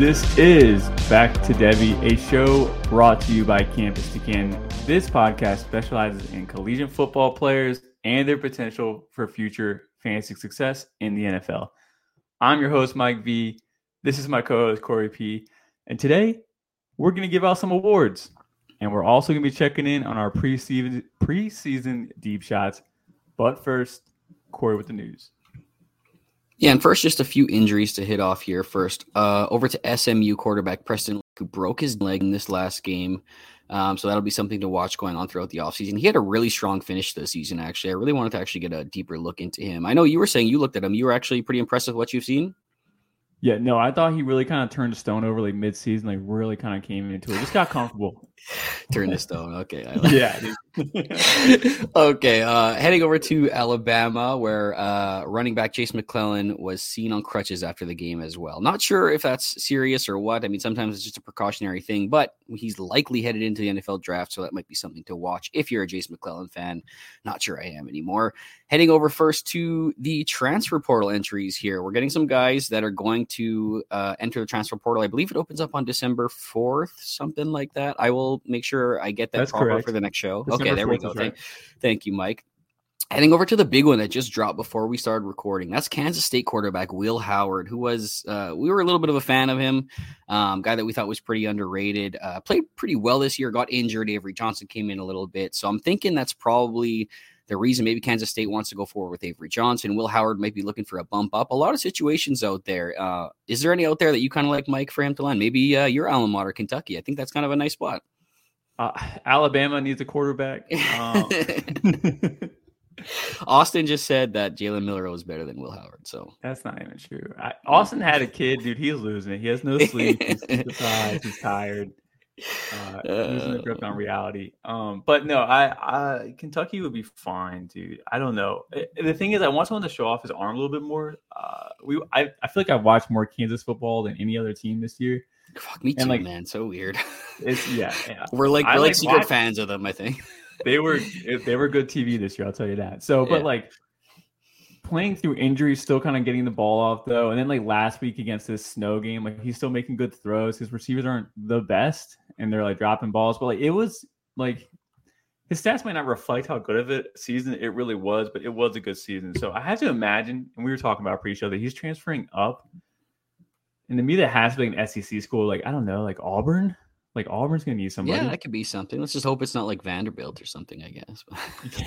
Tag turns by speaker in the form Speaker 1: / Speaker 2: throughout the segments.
Speaker 1: This is Back to Devy, a show brought to you by Campus to Canton. This podcast specializes in collegiate football players and their potential for future fantasy success in the NFL. I'm your host, Mike V. This is my co host, Cory P. And today, we're going to give out some awards. And we're also going to be checking in on our preseason, preseason deep shots. But first, Cory with the news.
Speaker 2: Yeah, and first, just a few injuries to hit off here. First, uh, over to SMU quarterback Preston, who broke his leg in this last game. Um, so that'll be something to watch going on throughout the offseason. He had a really strong finish this season, actually. I really wanted to actually get a deeper look into him. I know you were saying you looked at him. You were actually pretty impressed with what you've seen.
Speaker 1: Yeah, no, I thought he really kind of turned a stone over like mid-season, like really kind of came into it. Just got comfortable.
Speaker 2: Turn the stone. Okay.
Speaker 1: Like yeah.
Speaker 2: okay. Uh, heading over to Alabama, where uh, running back Jase McClellan was seen on crutches after the game as well. Not sure if that's serious or what. I mean, sometimes it's just a precautionary thing, but he's likely headed into the NFL draft, so that might be something to watch if you're a Jase McClellan fan. Not sure I am anymore. Heading over first to the transfer portal entries here. We're getting some guys that are going to uh, enter the transfer portal. I believe it opens up on December 4th, something like that. I will make sure I get that proper for the next show. December there we go. Right. Thank, thank you, Mike. Heading over to the big one that just dropped before we started recording. That's Kansas State quarterback Will Howard, who was uh, we were a little bit of a fan of him, um, guy that we thought was pretty underrated. Uh, played pretty well this year. Got injured. Avery Johnson came in a little bit, so I'm thinking that's probably the reason maybe Kansas State wants to go forward with Avery Johnson. Will Howard might be looking for a bump up. A lot of situations out there. Uh, is there any out there that you kind of like Mike for him to land? Maybe uh, your alma mater, Kentucky. I think that's kind of a nice spot.
Speaker 1: Uh, Alabama needs a quarterback. Um.
Speaker 2: Austin just said that Jalen Milroe was better than Will Howard. So
Speaker 1: that's not even true. I, Austin had a kid, dude. He's losing it. He has no sleep. He's surprised. He's tired. Uh, losing the grip on reality. Um, but no, I, I Kentucky would be fine, dude. I don't know. The thing is, I want someone to show off his arm a little bit more. Uh, we, I, I feel like I've watched more Kansas football than any other team this year.
Speaker 2: Fuck me too, like, man. So weird.
Speaker 1: It's yeah, yeah.
Speaker 2: We're like we're I like, secret fans of them. I think
Speaker 1: they were they were good TV this year. I'll tell you that. So, but like playing through injuries, still kind of getting the ball off though. And then like last week against this snow game, like he's still making good throws. His receivers aren't the best, and they're like dropping balls. But like it was like his stats might not reflect how good of a season it really was, but it was a good season. So I had to imagine, and we were talking about pre-show that he's transferring up and to me, that has to be an SEC school. Like I don't know, like Auburn. Like Auburn's gonna need somebody.
Speaker 2: Yeah, that could be something. Let's just hope it's not like Vanderbilt or something. I guess.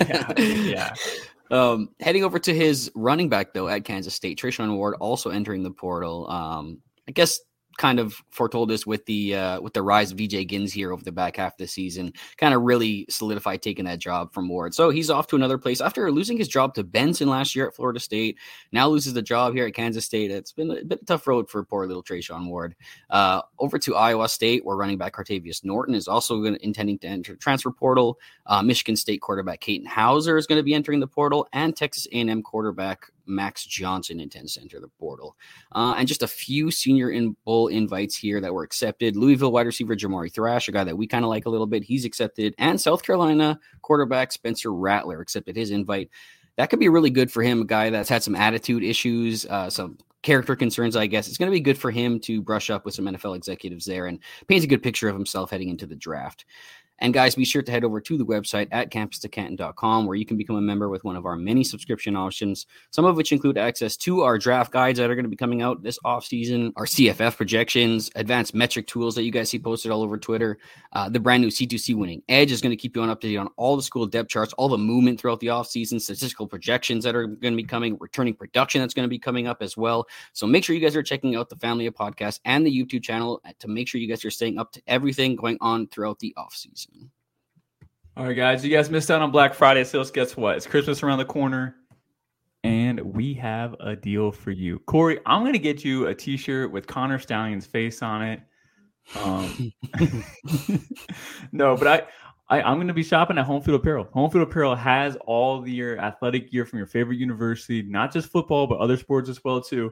Speaker 1: yeah, yeah.
Speaker 2: Um, heading over to his running back though at Kansas State, Treshaun Ward also entering the portal. Um, I guess kind of foretold us with the uh, with the rise of DJ Giddens here over the back half of the season, kind of really solidified taking that job from Ward. So he's off to another place after losing his job to Benson last year at Florida State. Now loses the job here at Kansas State. It's been a bit tough road for poor little Treshaun Ward. Uh, over to Iowa State, where running back Cartevious Norton is also going intending to enter transfer portal. Uh, Michigan State quarterback Katin Houser is going to be entering the portal, and Texas A&M quarterback Max Johnson intends to enter the portal. Uh, and just a few senior in bowl invites here that were accepted. Louisville wide receiver Jamari Thrash, a guy that we kind of like a little bit, he's accepted. And South Carolina quarterback Spencer Rattler accepted his invite. That could be really good for him, a guy that's had some attitude issues, uh, some character concerns, I guess. It's going to be good for him to brush up with some NFL executives there and paints a good picture of himself heading into the draft. And guys, be sure to head over to the website at campustocanton.com where you can become a member with one of our many subscription options, some of which include access to our draft guides that are going to be coming out this offseason, our CFF projections, advanced metric tools that you guys see posted all over Twitter. Uh, the brand new C2C winning edge is going to keep you on up to date on all the school depth charts, all the movement throughout the offseason, statistical projections that are going to be coming, returning production that's going to be coming up as well. So make sure you guys are checking out the family of podcasts and the YouTube channel to make sure you guys are staying up to everything going on throughout the
Speaker 1: All right, guys, you guys missed out on Black Friday sales. Guess what? It's Christmas around the corner, and we have a deal for you. Cory, I'm going to get you a t shirt with Connor Stalions' face on it. Um, no, but I. I, am going to be shopping at Home Field Apparel. Home Field Apparel has all your athletic gear from your favorite university, not just football, but other sports as well too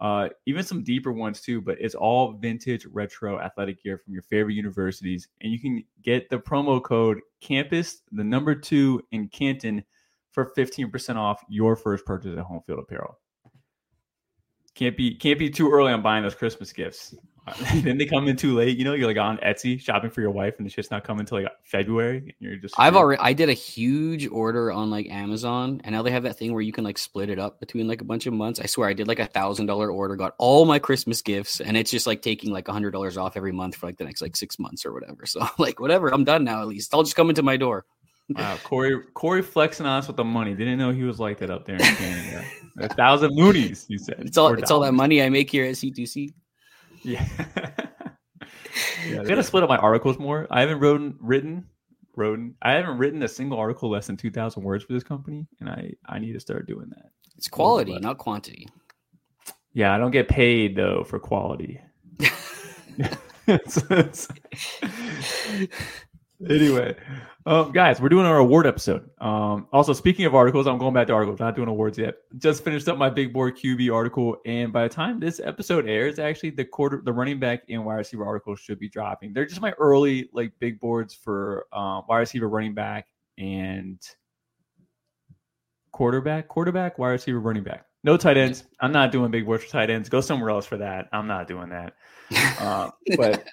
Speaker 1: uh, even some deeper ones too. But it's all vintage retro athletic gear from your favorite universities, and you can get the promo code Campus, the number two in Canton, for 15% off your first purchase at Home Field Apparel. can't be can't be too early on buying those Christmas gifts. then they come in too late. You know, you're like on Etsy shopping for your wife, and it's just not coming until like February. you're just.
Speaker 2: I've already. I did a huge order on like Amazon, and now they have that thing where you can like split it up between like a bunch of months. I swear, I did like a thousand dollar order, got all my Christmas gifts, and it's just like taking like a hundred dollars off every month for like the next like six months or whatever. So like whatever, I'm done now. At least I'll just come into my door.
Speaker 1: Wow, Cory, Cory flexing on us with the money. Didn't know he was like that up there in Canada. a thousand loonies, you said.
Speaker 2: It's all. It's all that money I make here at C2C.
Speaker 1: Yeah. yeah, I gotta split up my articles more. I haven't written written written. I haven't written a single article less than two thousand words for this company, and I I need to start doing that.
Speaker 2: It's quality, not quantity.
Speaker 1: Yeah, I don't get paid though for quality. it's, it's, anyway, um, guys, we're doing our award episode. Um, also, speaking of articles, I'm going back to articles. Not doing awards yet. Just finished up my big board QB article, and by the time this episode airs, actually the quarter, the running back and wide receiver articles should be dropping. They're just my early like big boards for um, wide receiver, running back, and quarterback, quarterback, wide receiver, running back. No tight ends. I'm not doing big boards for tight ends. Go somewhere else for that. I'm not doing that. Uh, but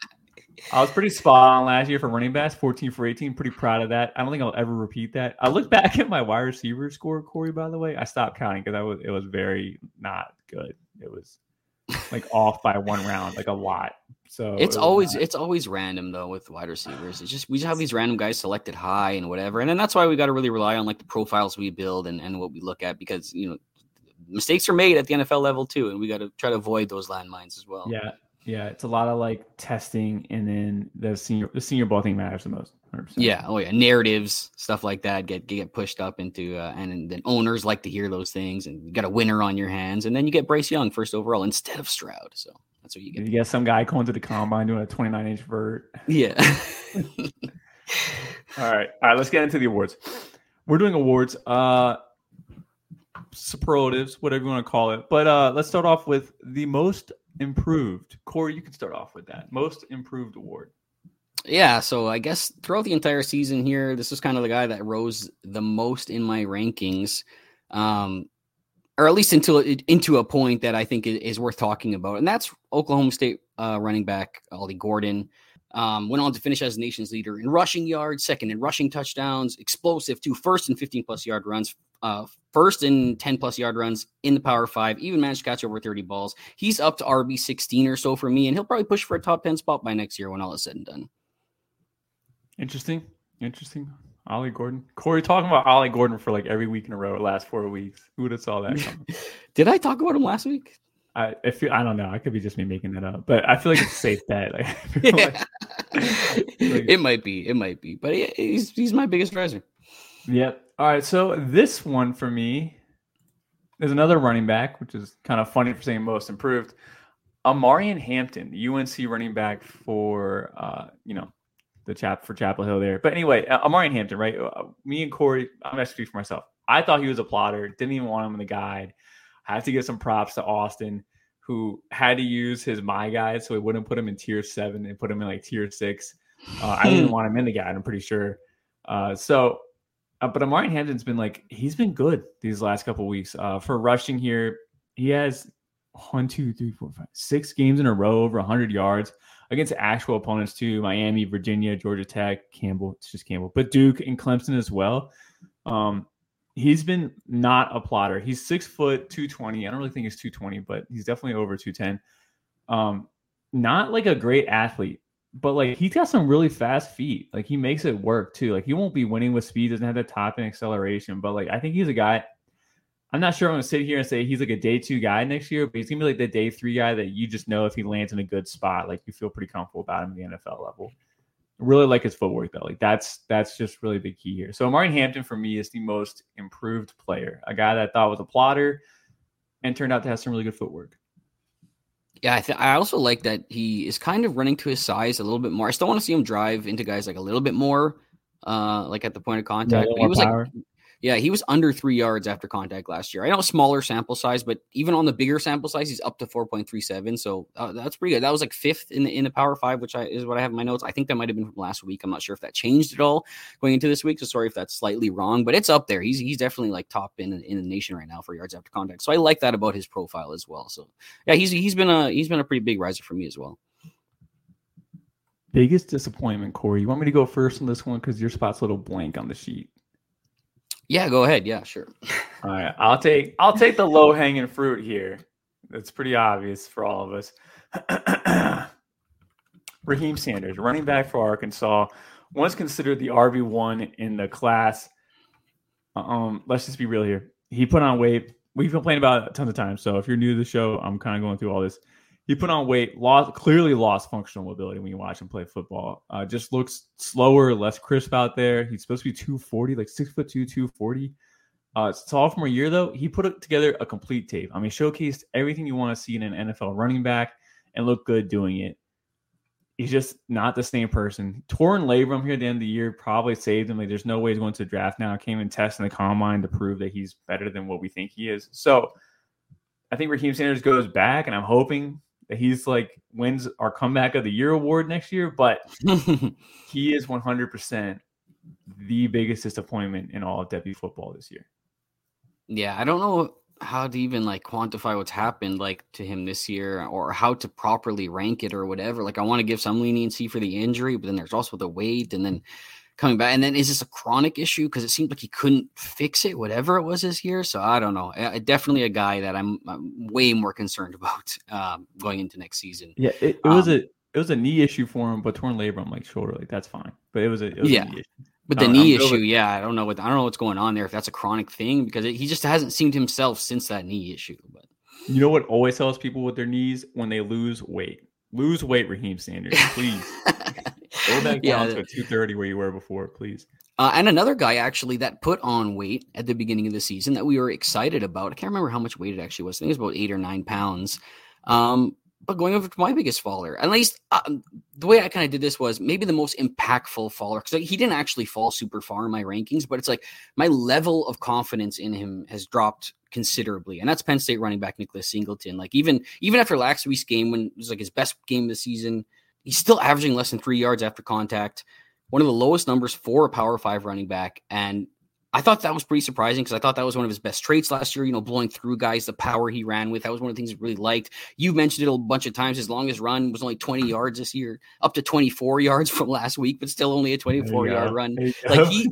Speaker 1: I was pretty spot on last year for running backs, 14 for 18. Pretty proud of that. I don't think I'll ever repeat that. I look back at my wide receiver score, Cory, by the way. I stopped counting because I was it was very not good. It was like off by one round, like a lot. So
Speaker 2: it's it always not. it's always random though with wide receivers. It's just we just have these random guys selected high and whatever. And then that's why we got to really rely on like the profiles we build and, and what we look at because you know mistakes are made at the NFL level too, and we got to try to avoid those landmines as well.
Speaker 1: Yeah, yeah, it's a lot of like testing, and then the senior the senior ball thing matters the most.
Speaker 2: 100%. Yeah, oh yeah, narratives, stuff like that get get pushed up into, uh, and then owners like to hear those things, and you got a winner on your hands, and then you get Bryce Young first overall instead of Stroud. So that's what you get.
Speaker 1: You get some guy going to the combine doing a 29 inch vert.
Speaker 2: Yeah.
Speaker 1: all right, all right. Let's get into the awards. We're doing awards. Uh, superlatives, whatever you want to call it. But uh, let's start off with the most improved. Cory, you can start off with that. Most improved award.
Speaker 2: Yeah, so I guess throughout the entire season here, this is kind of the guy that rose the most in my rankings, um, or at least until into a point that I think is worth talking about, and that's Oklahoma State uh, running back Ollie Gordon. Um, went on to finish as nation's leader in rushing yards, second in rushing touchdowns, explosive to first and 15 plus yard runs, uh, first in 10 plus yard runs in the power five, even managed to catch over 30 balls. He's up to RB 16 or so for me, and he'll probably push for a top 10 spot by next year when all is said and done.
Speaker 1: Interesting. Interesting. Ollie Gordon. Cory talking about Ollie Gordon for like every week in a row, last four weeks. Who would have saw that coming?
Speaker 2: Did I talk about him last week?
Speaker 1: I, I feel I don't know. I could be just me making that up, but I feel like it's a safe bet. Like, like,
Speaker 2: it might be, it might be, but he's he's my biggest riser.
Speaker 1: Yep. All right, so this one for me is another running back, which is kind of funny for saying most improved. Omarion Hampton, UNC running back for uh, you know the chap for Chapel Hill there. But anyway, uh, Omarion Hampton, right? Uh, me and Cory, I'm actually for myself. I thought he was a plotter. Didn't even want him in the guide. I have to give some props to Austin, who had to use his my guide so he wouldn't put him in tier seven and put him in like tier six. Uh, I didn't want him in the guide. I'm pretty sure. Uh, so uh, but Omarion Hampton's been like he's been good these last couple weeks. Uh, for rushing here, he has one, two, three, four, five, six games in a row over 100 yards against actual opponents too: Miami, Virginia, Georgia Tech, Campbell. It's just Campbell, but Duke and Clemson as well. Um, he's been not a plotter. He's six foot, 220. I don't really think he's 220, but he's definitely over 210. Um, not like a great athlete, but like he's got some really fast feet. Like he makes it work too. Like he won't be winning with speed, doesn't have the top and acceleration, but like I think he's a guy. I'm not sure I'm gonna sit here and say he's like a day two guy next year, but he's gonna be like the day three guy that you just know if he lands in a good spot, like you feel pretty comfortable about him in the NFL level. Really like his footwork though. Like that's that's just really the key here. So Martin Hampton for me is the most improved player, a guy that I thought was a plotter and turned out to have some really good footwork.
Speaker 2: Yeah, I, th- I also like that he is kind of running to his size a little bit more. I still want to see him drive into guys like a little bit more, uh, like at the point of contact. Yeah, he was power. like, Yeah, he was under three yards after contact last year. I know smaller sample size, but even on the bigger sample size, he's up to 4.37. So uh, that's pretty good. That was like fifth in the in the Power Five, which I, is what I have in my notes. I think that might have been from last week. I'm not sure if that changed at all going into this week. So sorry if that's slightly wrong, but it's up there. He's he's definitely like top in in the nation right now for yards after contact. So I like that about his profile as well. So yeah, he's he's been a he's been a pretty big riser for me as well.
Speaker 1: Biggest disappointment, Cory. You want me to go first on this one because your spot's a little blank on the sheet.
Speaker 2: Yeah, go ahead. Yeah, sure.
Speaker 1: All right, I'll take I'll take the low hanging fruit here. It's pretty obvious for all of us. Raheim Sanders, running back for Arkansas, once considered the RB one in the class. Um, let's just be real here. He put on weight. We've complained about it tons of times. So if you're new to the show, I'm kind of going through all this. He put on weight, lost clearly lost functional mobility when you watch him play football. Uh, just looks slower, less crisp out there. He's supposed to be 240, like six foot two, 240. Uh, sophomore year though, he put together a complete tape. I mean, showcased everything you want to see in an NFL running back and looked good doing it. He's just not the same person. Torn labrum here at the end of the year probably saved him. Like, there's no way he's going to draft now. Came and tested in the combine to prove that he's better than what we think he is. So, I think Raheim Sanders goes back, and I'm hoping that he's like wins our comeback of the year award next year, but he is 100% the biggest disappointment in all of Devy football this year.
Speaker 2: Yeah, I don't know how to even like quantify what's happened like to him this year or how to properly rank it or whatever. Like I want to give some leniency for the injury, but then there's also the weight and then coming back. And then is this a chronic issue? Because it seemed like he couldn't fix it, whatever it was this year. So I don't know. I, definitely a guy that I'm, I'm way more concerned about um, going into next season.
Speaker 1: Yeah, it, it was um, a it was a knee issue for him, but torn labrum, like shoulder, like that's fine. But it was a it was
Speaker 2: yeah. A but the knee issue, yeah, I don't know what I don't know what's going on there. If that's a chronic thing, because it, he just hasn't seemed himself since that knee issue. But
Speaker 1: you know what always helps people with their knees when they lose weight. Lose weight, Raheim Sanders, please. Go back yeah, down to 230 where you were before, please.
Speaker 2: Uh, and another guy actually that put on weight at the beginning of the season that we were excited about. I can't remember how much weight it actually was. I think it was about eight or nine pounds. Um, but going over to my biggest faller, at least uh, the way I kind of did this was maybe the most impactful faller because like, he didn't actually fall super far in my rankings, but it's like my level of confidence in him has dropped considerably, and that's Penn State running back Nicholas Singleton. Like even even after last week's game, when it was like his best game of the season, he's still averaging less than three yards after contact. One of the lowest numbers for a Power Five running back, and I thought that was pretty surprising because I thought that was one of his best traits last year. You know, blowing through guys, the power he ran with. That was one of the things I really liked. You mentioned it a bunch of times. His longest run was only 20 yards this year, up to 24 yards from last week, but still only a 24 yard run. Like he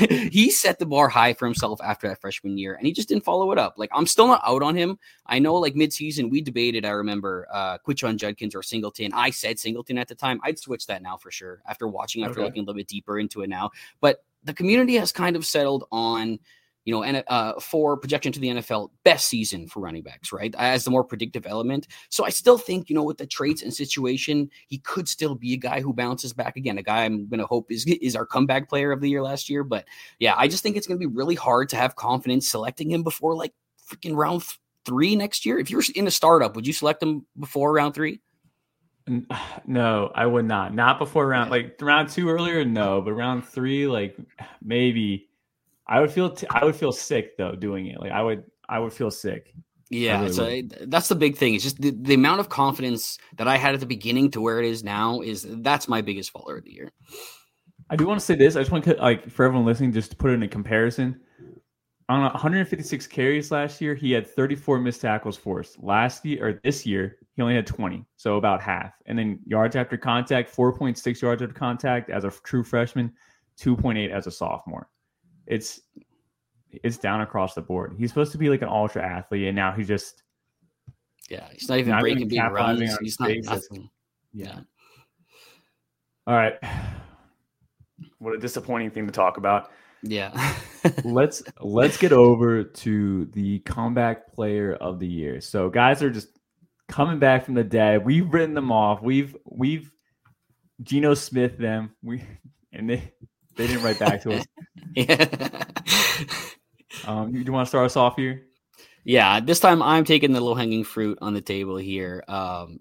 Speaker 2: he set the bar high for himself after that freshman year, and he just didn't follow it up. Like I'm still not out on him. I know, like midseason, we debated. I remember uh, Quinshon Judkins or Singleton. I said Singleton at the time. I'd switch that now for sure after watching, after okay. looking a little bit deeper into it now. But the community has kind of settled on you know, and uh, for projection to the NFL, best season for running backs, right? As the more predictive element. So I still think, you know, with the traits and situation, he could still be a guy who bounces back again. A guy I'm going to hope is is our comeback player of the year last year. But yeah, I just think it's going to be really hard to have confidence selecting him before like freaking round three next year. If you're in a startup, would you select him before round three?
Speaker 1: No, I would not. Not before round like round two earlier. No, but round three, like maybe I would feel t- I would feel sick though doing it. Like I would I would feel sick.
Speaker 2: Yeah, really so would. that's the big thing. It's just the, the amount of confidence that I had at the beginning to where it is now is that's my biggest faller of the year.
Speaker 1: I do want to say this. I just want to like for everyone listening, just to put it in a comparison. On 156 carries last year, he had 34 missed tackles forced. Last year or this year, he only had 20, so about half. And then yards after contact, 4.6 yards after contact as a true freshman, 2.8 as a sophomore it's it's down across the board. He's supposed to be like an ultra athlete, and now he's just
Speaker 2: yeah, he's not even not breaking big runs. He's not nothing.
Speaker 1: Yeah. yeah. All right. What a disappointing thing to talk about.
Speaker 2: Yeah.
Speaker 1: let's let's get over to the comeback player of the year. So guys are just coming back from the dead. We've written them off. We've we've Geno Smith them. We and they they didn't write back to us. yeah. Um, you, you want to start us off here?
Speaker 2: Yeah, this time I'm taking the low hanging fruit on the table here. Um,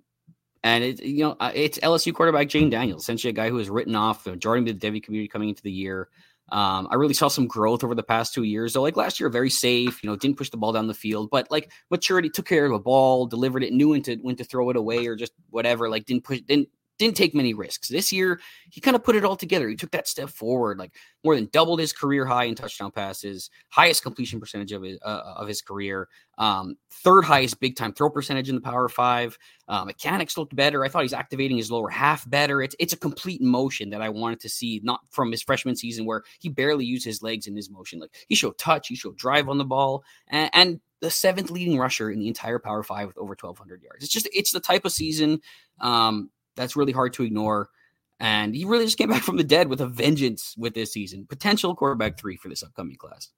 Speaker 2: and it, you know, uh, it's LSU quarterback Jayden Daniels, essentially a guy who was written off the majority of the Devy community coming into the year. Um, I really saw some growth over the past two years. So, like last year, very safe. You know, didn't push the ball down the field, but like maturity, took care of the ball, delivered it, knew when to when to throw it away or just whatever. Like didn't push, didn't didn't take many risks. This year, he kind of put it all together. He took that step forward, like more than doubled his career high in touchdown passes, highest completion percentage of his uh, of his career, um, third highest big time throw percentage in the Power Five. Uh, mechanics looked better. I thought he's activating his lower half better. It's it's a complete motion that I wanted to see, not from his freshman season where he barely used his legs in his motion. Like he showed touch, he showed drive on the ball, and, and the seventh leading rusher in the entire Power Five with over 1,200 yards. It's just it's the type of season um, that's really hard to ignore. And he really just came back from the dead with a vengeance with this season. Potential quarterback three for this upcoming class.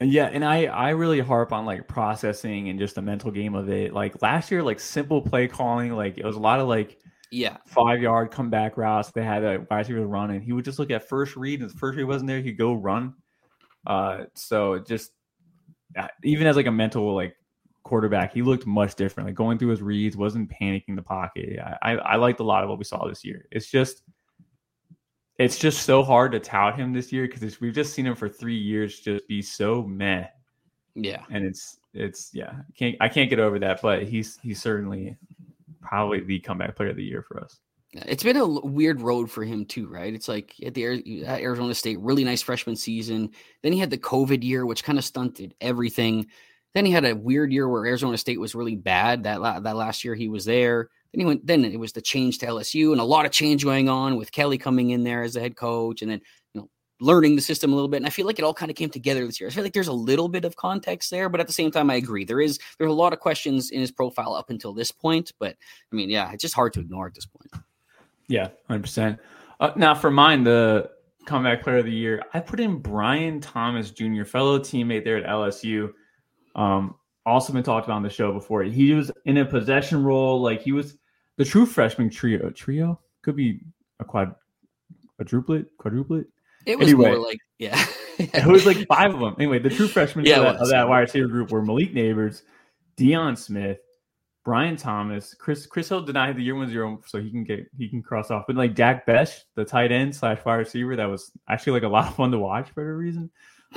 Speaker 1: Yeah, and I I really harp on like processing and just the mental game of it. Like last year, like simple play calling, like it was a lot of like
Speaker 2: yeah
Speaker 1: five yard comeback routes. They had a wide receiver run, and he would just look at first read, and the first read wasn't there, he'd go run. Uh, so just uh, even as like a mental like quarterback, he looked much different. Like going through his reads, wasn't panicking the pocket. I, I, I liked a lot of what we saw this year. It's just it's just so hard to tout him this year because we've just seen him for three years just be so meh.
Speaker 2: Yeah,
Speaker 1: and it's it's yeah, I can't I can't get over that. But he's he's certainly probably the comeback player of the year for us.
Speaker 2: It's been a weird road for him too, right? It's like at the at Arizona State, really nice freshman season. Then he had the COVID year, which kind of stunted everything. Then he had a weird year where Arizona State was really bad. That la- that last year he was there. Then he went. Then it was the change to LSU and a lot of change going on with Kelly coming in there as the head coach, and then you know learning the system a little bit. And I feel like it all kind of came together this year. I feel like there's a little bit of context there, but at the same time, I agree there is there's a lot of questions in his profile up until this point. But I mean, yeah, it's just hard to ignore at this point.
Speaker 1: Yeah, hundred uh, percent. Now for mine, the comeback player of the year, I put in Brian Thomas Jr., fellow teammate there at LSU. Um, also been talked about on the show before. He was in a possession role, like he was the true freshman trio. Trio could be a quad, quadruplet, quadruplet.
Speaker 2: It was anyway, more like yeah.
Speaker 1: it was like five of them. Anyway, the true freshmen yeah, of, that, of that wide receiver group were Malik Nabers, Deion Smith, Brian Thomas, Chris Chris Hill did not have the year one zero, so he can get he can cross off. But like Jack Bech, the tight end slash wide receiver, that was actually like a lot of fun to watch for a reason.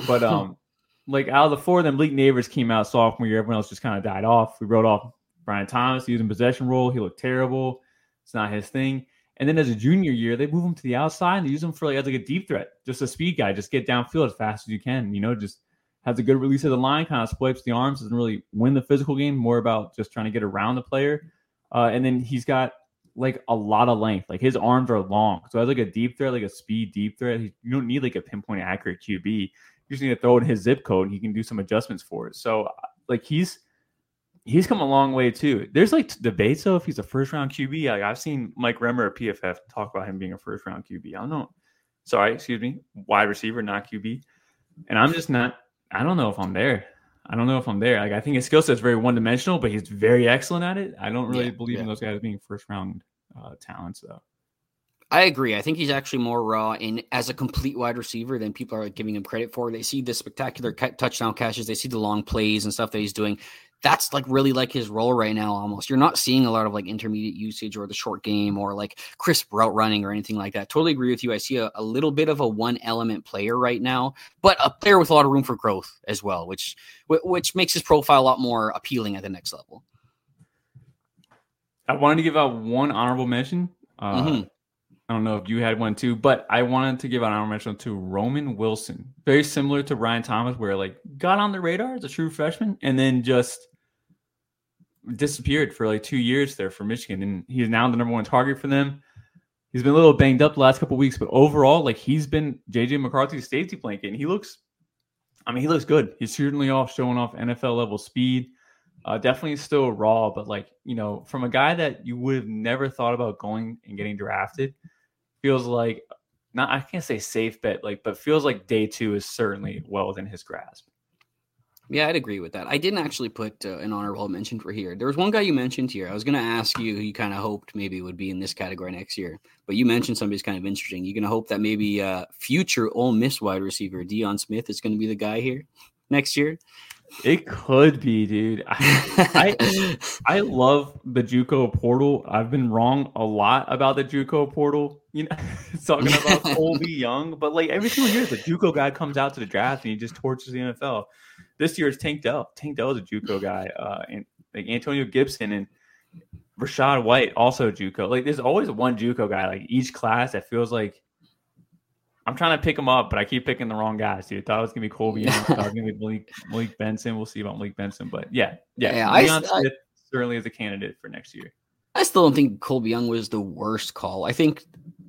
Speaker 1: But um, like out of the four of them, Malik Nabers came out sophomore year. Everyone else just kind of died off. We wrote off Brian Thomas. He was in possession role. He looked terrible. It's not his thing. And then as a junior year, they move him to the outside and they use him for like as like a deep threat, just a speed guy. Just get downfield as fast as you can. You know, just has a good release of the line, kind of splits the arms, doesn't really win the physical game, more about just trying to get around the player. Uh, and then he's got like a lot of length. Like his arms are long. So as like a deep threat, like a speed deep threat, you don't need like a pinpoint accurate QB just need to throw in his zip code and he can do some adjustments for it. So like he's he's come a long way too. There's like debates though if he's a first round QB. Like I've seen Mike Renner at PFF talk about him being a first round QB. I don't know. Sorry, excuse me, wide receiver, not QB. And I'm just not. I don't know if I'm there. I don't know if I'm there. Like I think his skill set is very one dimensional, but he's very excellent at it. I don't really yeah, believe yeah. in those guys being first round uh, talents though.
Speaker 2: I agree. I think he's actually more raw in as a complete wide receiver than people are giving him credit for. They see the spectacular touchdown catches, they see the long plays and stuff that he's doing. That's like really like his role right now. Almost, you're not seeing a lot of like intermediate usage or the short game or like crisp route running or anything like that. Totally agree with you. I see a, a little bit of a one element player right now, but a player with a lot of room for growth as well, which which makes his profile a lot more appealing at the next level.
Speaker 1: I wanted to give out one honorable mention. Uh, mm-hmm I don't know if you had one too, but I wanted to give an honorable mention to Roman Wilson. Very similar to Brian Thomas, where like got on the radar as a true freshman and then just disappeared for like two years there for Michigan. And he's now the number one target for them. He's been a little banged up the last couple weeks, but overall, like he's been JJ McCarthy's safety blanket. And he looks, I mean, he looks good. He's certainly off showing off NFL level speed. Uh, definitely still raw, but like, you know, from a guy that you would have never thought about going and getting drafted – feels like not I can't say safe bet like, but feels like day two is certainly well within his grasp.
Speaker 2: Yeah, I'd agree with that. I didn't actually put uh, an honorable mention for here. There was one guy you mentioned here. I was going to ask you who you kind of hoped maybe would be in this category next year, but you mentioned somebody's kind of interesting. You're going to hope that maybe uh, future Ole Miss wide receiver Deion Smith is going to be the guy here next year.
Speaker 1: It could be, dude. I, I, I love the JUCO portal. I've been wrong a lot about the JUCO portal. You know, talking about Colbie Young, but like every single year, the JUCO guy comes out to the draft and he just torches the NFL. This year it's Tank Dell. Tank Dell is a JUCO guy, uh, and like Antonio Gibson and Rachaad White also JUCO. Like there's always one JUCO guy. Like each class, that feels like I'm trying to pick him up, but I keep picking the wrong guys, dude. I thought it was gonna be Colbie. Young. Thought it was gonna be Malik, Malik Benson. We'll see about Malik Benson, but yeah, yeah. yeah Leon I, Smith I, certainly is a candidate for next year.
Speaker 2: I still don't think Colbie Young was the worst call. I think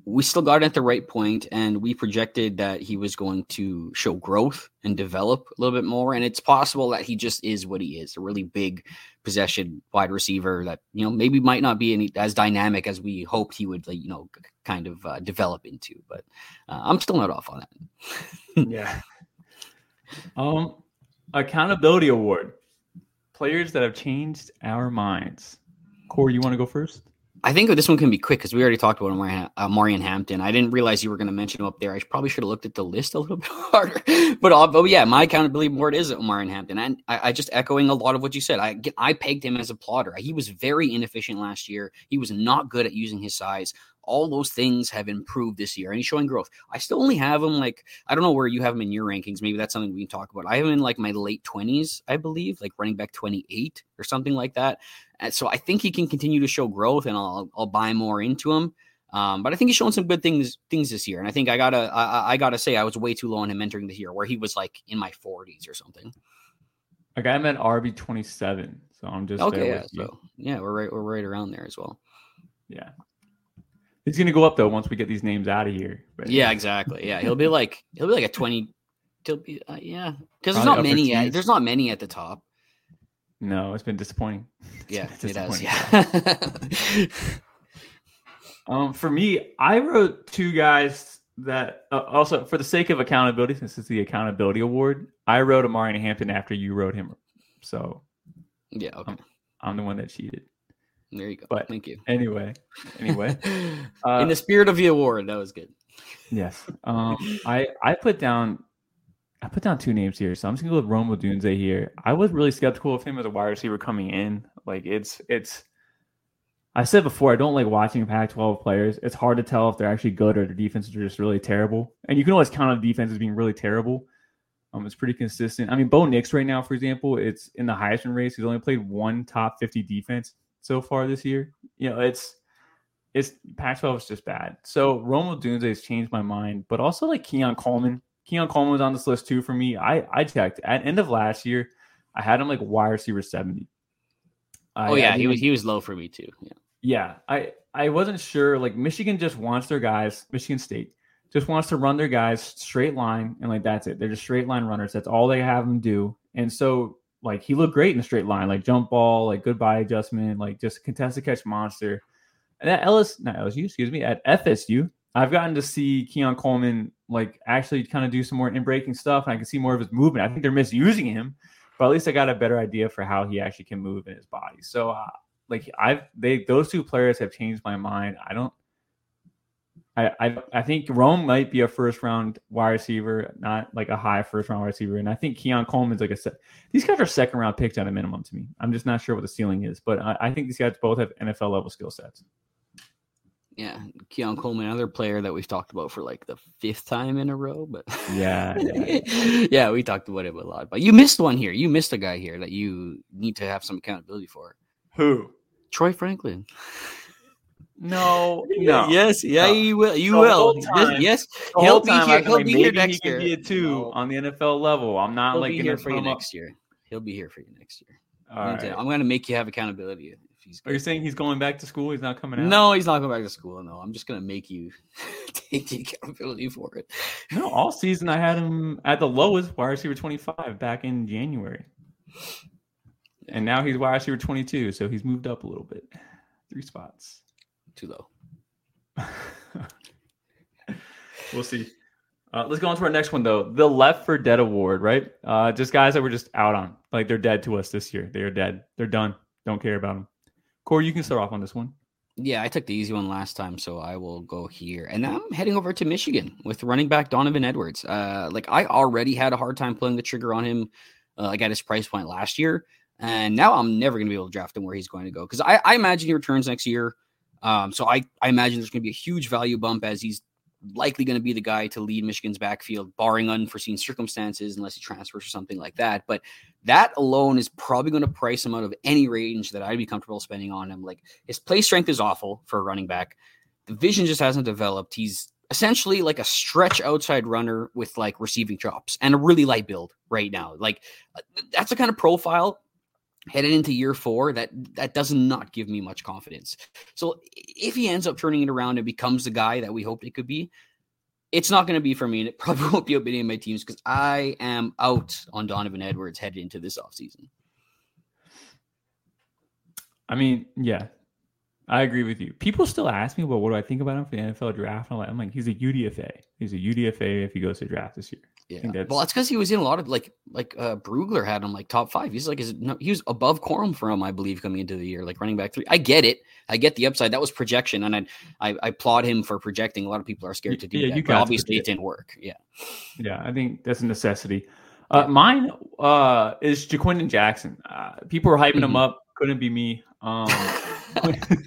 Speaker 2: we still got at the right point and we projected that he was going to show growth and develop a little bit more and it's possible that he just is what he is a really big possession wide receiver that you know maybe might not be any, as dynamic as we hoped he would like you know kind of uh, develop into but uh, i'm still not off on
Speaker 1: that. Yeah. Um accountability award. Players that have changed our minds. Cory you want to go first
Speaker 2: I think this one can be quick because we already talked about Marion, uh, Marion Hampton. I didn't realize you were going to mention him up there. I probably should have looked at the list a little bit harder. But, but yeah, my accountability board is Marion Hampton, and I, I, just echoing a lot of what you said. I I pegged him as a plotter. He was very inefficient last year. He was not good at using his size all those things have improved this year and he's showing growth. I still only have him like I don't know where you have him in your rankings. Maybe that's something we can talk about. I have him in like my late 20s, I believe, like running back 28 or something like that. And so I think he can continue to show growth and I'll I'll buy more into him. Um, but I think he's shown some good things things this year. And I think I gotta I, I gotta say I was way too low on him entering the year where he was like in my 40s or something.
Speaker 1: I got him at RB 27. So I'm just
Speaker 2: okay. Yeah, so yeah, we're right we're right around there as well.
Speaker 1: Yeah. He's gonna go up though once we get these names out of here.
Speaker 2: But, yeah, exactly. Yeah, he'll be like he'll be like a twenty. He'll be uh, yeah, because there's not many. At, there's not many at the top.
Speaker 1: No, it's been disappointing.
Speaker 2: It's yeah, been disappointing. it has. Yeah.
Speaker 1: um, for me, I wrote two guys that uh, also for the sake of accountability, since it's the accountability award, I wrote Amari Hampton after you wrote him. So
Speaker 2: yeah, okay.
Speaker 1: I'm, I'm the one that cheated.
Speaker 2: There you go. But thank you.
Speaker 1: Anyway, anyway,
Speaker 2: uh, in the spirit of the award, that was good.
Speaker 1: Yes. Um, I I put down I put down two names here, so I'm just gonna go with Rome Odunze here. I was really skeptical of him as a wide receiver coming in. Like it's it's. I said before, I don't like watching Pac-12 players. It's hard to tell if they're actually good or their defenses are just really terrible. And you can always count on defense as being really terrible. Um, it's pretty consistent. I mean, Bo Nix right now, for example, it's in the Heisman race. He's only played one top 50 defense so far this year. You know, it's it's Pac-12 is just bad. So Rome Odunze has changed my mind, but also like Keon Coleman. Keon Coleman was on this list too for me. I I checked at end of last year, I had him like wide receiver 70.
Speaker 2: oh yeah, he was he was low for me too. Yeah.
Speaker 1: Yeah, I I wasn't sure. Like Michigan just wants their guys. Michigan State just wants to run their guys straight line, and like that's it. They're just straight line runners. That's all they have them do. And so like he looked great in the straight line, like jump ball, like goodbye adjustment, like just contested catch monster. And at Ellis, not LSU, excuse me, at FSU, I've gotten to see Keon Coleman like actually kind of do some more in breaking stuff, and I can see more of his movement. I think they're misusing him, but at least I got a better idea for how he actually can move in his body. So, uh, like I've they those two players have changed my mind. I don't I, I, I think Rome might be a first round wide receiver, not like a high first round wide receiver. And I think Keon Coleman's like a set. These guys are second round picks at a minimum to me. I'm just not sure what the ceiling is, but I, I think these guys both have NFL level skill sets.
Speaker 2: Yeah, Keon Coleman, another player that we've talked about for like the fifth time in a row. But
Speaker 1: yeah, yeah,
Speaker 2: yeah, we talked about it a lot. But you missed one here. You missed a guy here that you need to have some accountability for.
Speaker 1: Who?
Speaker 2: Troy Franklin.
Speaker 1: No, no.
Speaker 2: Yes, yeah, no. you will. You the will. Time, yes, he'll be here. He'll be here next
Speaker 1: he
Speaker 2: year.
Speaker 1: Be a two no. on the NFL level. I'm not
Speaker 2: he'll
Speaker 1: like
Speaker 2: be here for you next year. He'll be here for you next year. All I'm, right. I'm going to make you have accountability. If
Speaker 1: he's Are you saying he's going back to school? He's not coming out.
Speaker 2: No, he's not going back to school. No, I'm just going to make you take the accountability for it.
Speaker 1: No, all season I had him at the lowest wide receiver 25 back in January, and now he's wide receiver 22. So he's moved up a little bit, three spots
Speaker 2: too low.
Speaker 1: we'll see. Uh, let's go on to our next one though. The Left for Dead Award, right? Uh, just guys that were just out on, like they're dead to us this year. They are dead. They're done. Don't care about them. Cory, you can start off on this one.
Speaker 2: Yeah, I took the easy one last time, so I will go here. And now I'm heading over to Michigan with running back Donovan Edwards. Uh, like I already had a hard time pulling the trigger on him, uh, like at his price point last year, and now I'm never going to be able to draft him where he's going to go because I, I imagine he returns next year. Um, so I, I imagine there's going to be a huge value bump as he's likely going to be the guy to lead Michigan's backfield, barring unforeseen circumstances, unless he transfers or something like that. But that alone is probably going to price him out of any range that I'd be comfortable spending on him. Like his play strength is awful for a running back. The vision just hasn't developed. He's essentially like a stretch outside runner with like receiving chops and a really light build right now. Like uh, that's the kind of profile headed into year four that that does not give me much confidence. So if he ends up turning it around and becomes the guy that we hoped it could be, it's not going to be for me, and it probably won't be up any of my teams because I am out on Donovan Edwards headed into this offseason.
Speaker 1: I mean, yeah, I agree with you. People still ask me, well, what do I think about him for the NFL draft? I'm like, I'm like, he's a UDFA. He's a UDFA if he goes to draft this year.
Speaker 2: Yeah. That's... Well, that's because he was in a lot of like like uh Brugler had him like top five. He's like is no, he was above Corum for him, I believe, coming into the year, like running back three. I get it. I get the upside. That was projection, and I I, I applaud him for projecting. A lot of people are scared to do yeah, that. but obviously it didn't work. Yeah.
Speaker 1: Yeah, I think that's a necessity. Uh, mine uh, is Ja'Quinden Jackson. Uh, people are hyping mm-hmm. him up. Couldn't be me. Um,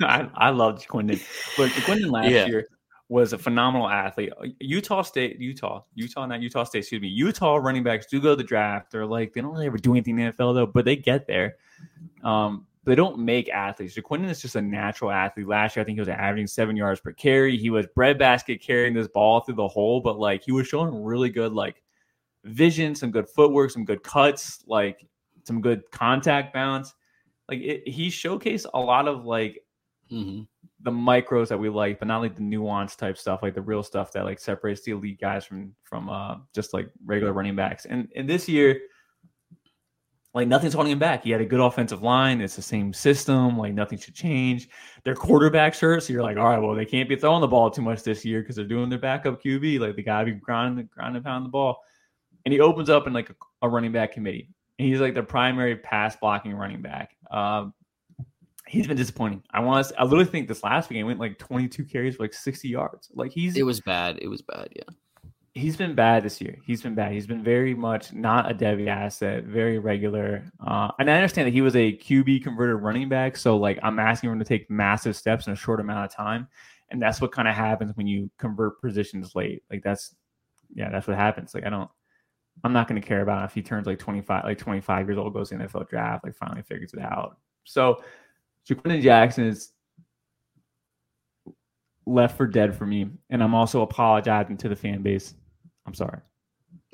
Speaker 1: I, I love Ja'Quinden, but Ja'Quinden last yeah. year was a phenomenal athlete. Uh, Utah State, Utah, Utah, not Utah State, excuse me. Utah running backs do go to the draft. They're like, they don't really ever do anything in the NFL though, but they get there. Um, they don't make athletes. Ja'Quinden is just a natural athlete. Last year, I think he was averaging seven yards per carry. He was breadbasket carrying this ball through the hole, but like he was showing really good like vision, some good footwork, some good cuts, like some good contact balance like it, he showcased a lot of like mm-hmm. The micros that we like, but not like the nuance type stuff, like the real stuff that like separates the elite guys from from uh just like regular running backs. And and this year, like nothing's holding him back. He had a good offensive line. It's the same system. Like nothing should change. Their quarterback's hurt, so you're like, all right, well they can't be throwing the ball too much this year because they're doing their backup QB. Like the guy be grinding, grinding, pound the ball. And he opens up in like a, a running back committee. And he's like the primary pass blocking running back. Um, he's been disappointing. I want to. I literally think this last week he went like 22 carries for like 60 yards. Like he's.
Speaker 2: It was bad. It was bad. Yeah.
Speaker 1: He's been bad this year. He's been bad. He's been very much not a Devy asset, very regular. Uh, and I understand that he was a QB converted running back. So like I'm asking him to take massive steps in a short amount of time. And that's what kind of happens when you convert positions late. Like that's yeah, that's what happens. Like I don't I'm not going to care about if he turns like 25, like 25 years old, goes to the NFL draft, like finally figures it out. So Ja'Quinden Jackson is left for dead for me. And I'm also apologizing to the fan base. I'm sorry.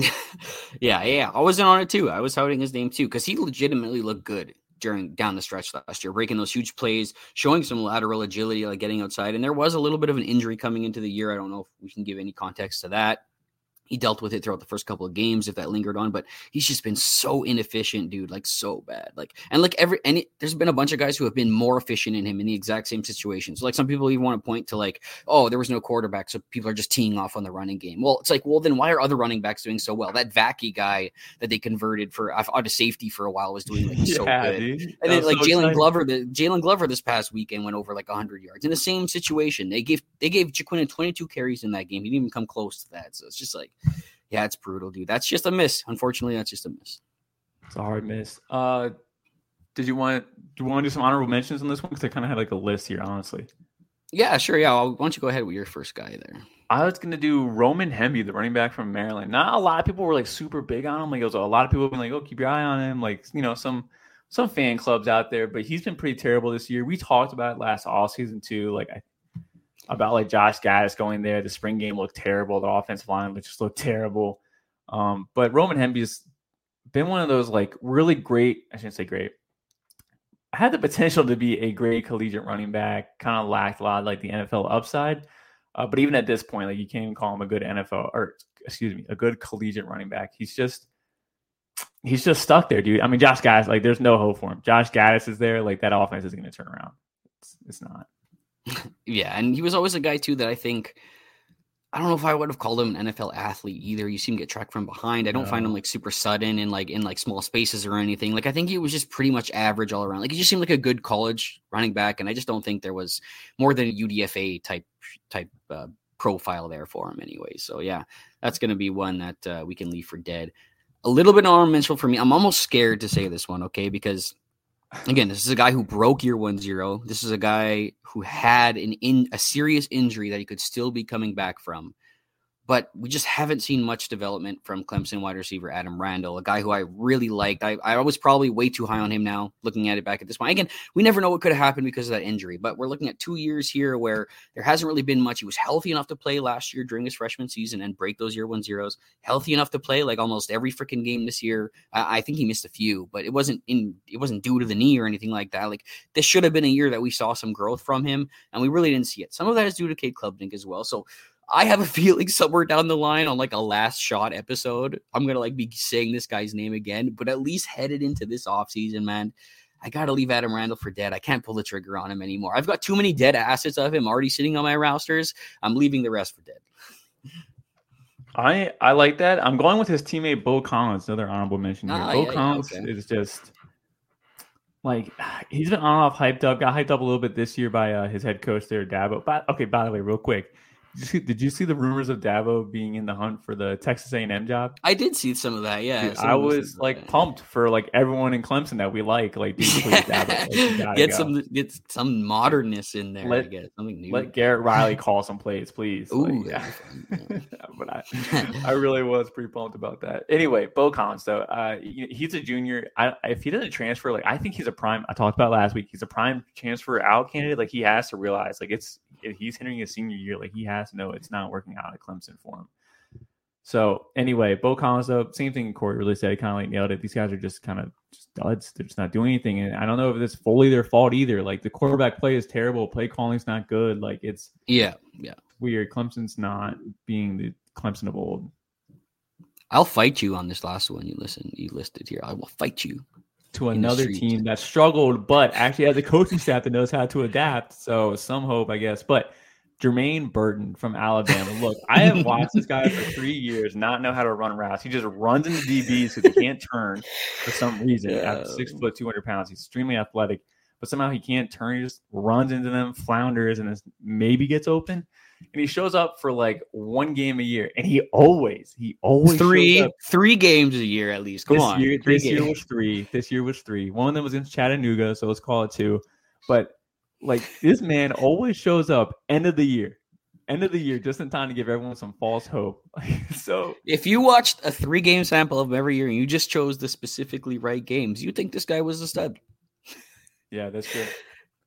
Speaker 2: yeah, yeah. I wasn't on it too. I was touting his name too because he legitimately looked good during down the stretch last year, breaking those huge plays, showing some lateral agility, like getting outside. And there was a little bit of an injury coming into the year. I don't know if we can give any context to that he dealt with it throughout the first couple of games if that lingered on but he's just been so inefficient dude like so bad like and like every and it, there's been a bunch of guys who have been more efficient in him in the exact same situations so like some people even want to point to like oh there was no quarterback so people are just teeing off on the running game. Well it's like well then why are other running backs doing so well? That Vaki guy that they converted for out of safety for a while was doing like so yeah, good. dude. and then like so Jaylon Glover the Jaylon Glover this past weekend went over like 100 yards in the same situation. They gave they gave Ja'Quinden 22 carries in that game he didn't even come close to that so it's just like yeah, it's brutal, dude. That's just a miss. Unfortunately, that's just a miss.
Speaker 1: It's a hard miss. Uh, did you want do you want to do some honorable mentions on this one? Because I kind of had like a list here, honestly.
Speaker 2: Yeah, sure. Yeah, I'll, why don't you go ahead with your first guy there?
Speaker 1: I was gonna do Roman Hemby, the running back from Maryland. Not a lot of people were like super big on him. Like it was a lot of people have been like, "Oh, keep your eye on him." Like you know, some some fan clubs out there, but he's been pretty terrible this year. We talked about it last all season too. Like I about like Josh Gattis going there. The spring game looked terrible. The offensive line just looked terrible. Um, but Roman Hemby's been one of those like really great. I shouldn't say great. Had the potential to be a great collegiate running back. Kind of lacked a lot like the NFL upside. Uh, but even at this point, like you can't even call him a good NFL or excuse me, a good collegiate running back. He's just he's just stuck there, dude. I mean, Josh Gattis, like there's no hope for him. Josh Gattis is there, like that offense is going to turn around. It's, it's not
Speaker 2: yeah, and he was always a guy too that I think I don't know if I would have called him an NFL athlete either. You see him get tracked from behind. I don't no. find him like super sudden and like in like small spaces or anything. Like I think he was just pretty much average all around. Like he just seemed like a good college running back, and I just don't think there was more than a UDFA type type uh, profile there for him anyway. So yeah, that's going to be one that uh, we can leave for dead. A little bit mention for me. I'm almost scared to say this one, okay, because Again, this is a guy who broke year one zero. This is a guy who had an in a serious injury that he could still be coming back from but we just haven't seen much development from Clemson wide receiver Adam Randall, a guy who I really liked. I, I was probably way too high on him now, looking at it back at this point. Again, we never know what could have happened because of that injury, but we're looking at two years here where there hasn't really been much. He was healthy enough to play last year during his freshman season and break those year one zeros, healthy enough to play like almost every freaking game this year. I, I think he missed a few, but it wasn't in it wasn't due to the knee or anything like that. Like this should have been a year that we saw some growth from him, and we really didn't see it. Some of that is due to Cade Klubnik as well. So I have a feeling somewhere down the line on like a last shot episode, I'm gonna like be saying this guy's name again. But at least headed into this offseason, man, I gotta leave Adam Randall for dead. I can't pull the trigger on him anymore. I've got too many dead assets of him already sitting on my rosters. I'm leaving the rest for dead.
Speaker 1: I I like that. I'm going with his teammate Beau Collins, another honorable mention here. Ah, Beau yeah, Collins yeah, okay. is just like he's been on off hyped up, got hyped up a little bit this year by uh, his head coach there, Dabo. But okay, by the way, real quick, did you, see, did you see the rumors of Dabo being in the hunt for the Texas A&M job?
Speaker 2: I did see some of that. Yeah,
Speaker 1: Dude, I was like that. pumped for like everyone in Clemson that we like. Like, dude, please,
Speaker 2: Dabo, like, get go. some get some modernness in there.
Speaker 1: Let,
Speaker 2: get
Speaker 1: something new. Let Garrett Riley call some plays, please. Ooh, like, yeah. but I, I really was pretty pumped about that. Anyway, Beau Collins though, uh, he's a junior. I, if he doesn't transfer, like I think he's a prime. I talked about last week. He's a prime transfer out candidate. Like he has to realize, like it's he's entering his senior year. Like he has to know it's not working out at Clemson for him. So anyway, Beau Collins though, same thing. Corey really said, kind of like nailed it. These guys are just kind of just duds. They're just not doing anything, and I don't know if it's fully their fault either. Like the quarterback play is terrible, play calling's not good. Like it's
Speaker 2: yeah, yeah,
Speaker 1: weird. Clemson's not being the Clemson of old.
Speaker 2: I'll fight you on this last one you listen you listed here. I will fight you
Speaker 1: to another team that struggled, but actually has a coaching staff that knows how to adapt. So some hope, I guess. But Jermaine Burton from Alabama. Look, I have watched this guy for three years not know how to run routes. He just runs into DBs because he can't turn for some reason. Yeah. At six foot, two hundred pounds, he's extremely athletic, but somehow he can't turn. He just runs into them, flounders, and maybe gets open. And he shows up for like one game a year, and he always, he always
Speaker 2: three, three games a year at least. Come
Speaker 1: this
Speaker 2: on,
Speaker 1: year, this games. year was three. This year was three. One of them was in Chattanooga, so let's call it two. But like this man always shows up end of the year, end of the year, just in time to give everyone some false hope. so
Speaker 2: if you watched a three game sample of every year and you just chose the specifically right games, you think this guy was a stud.
Speaker 1: Yeah, that's true.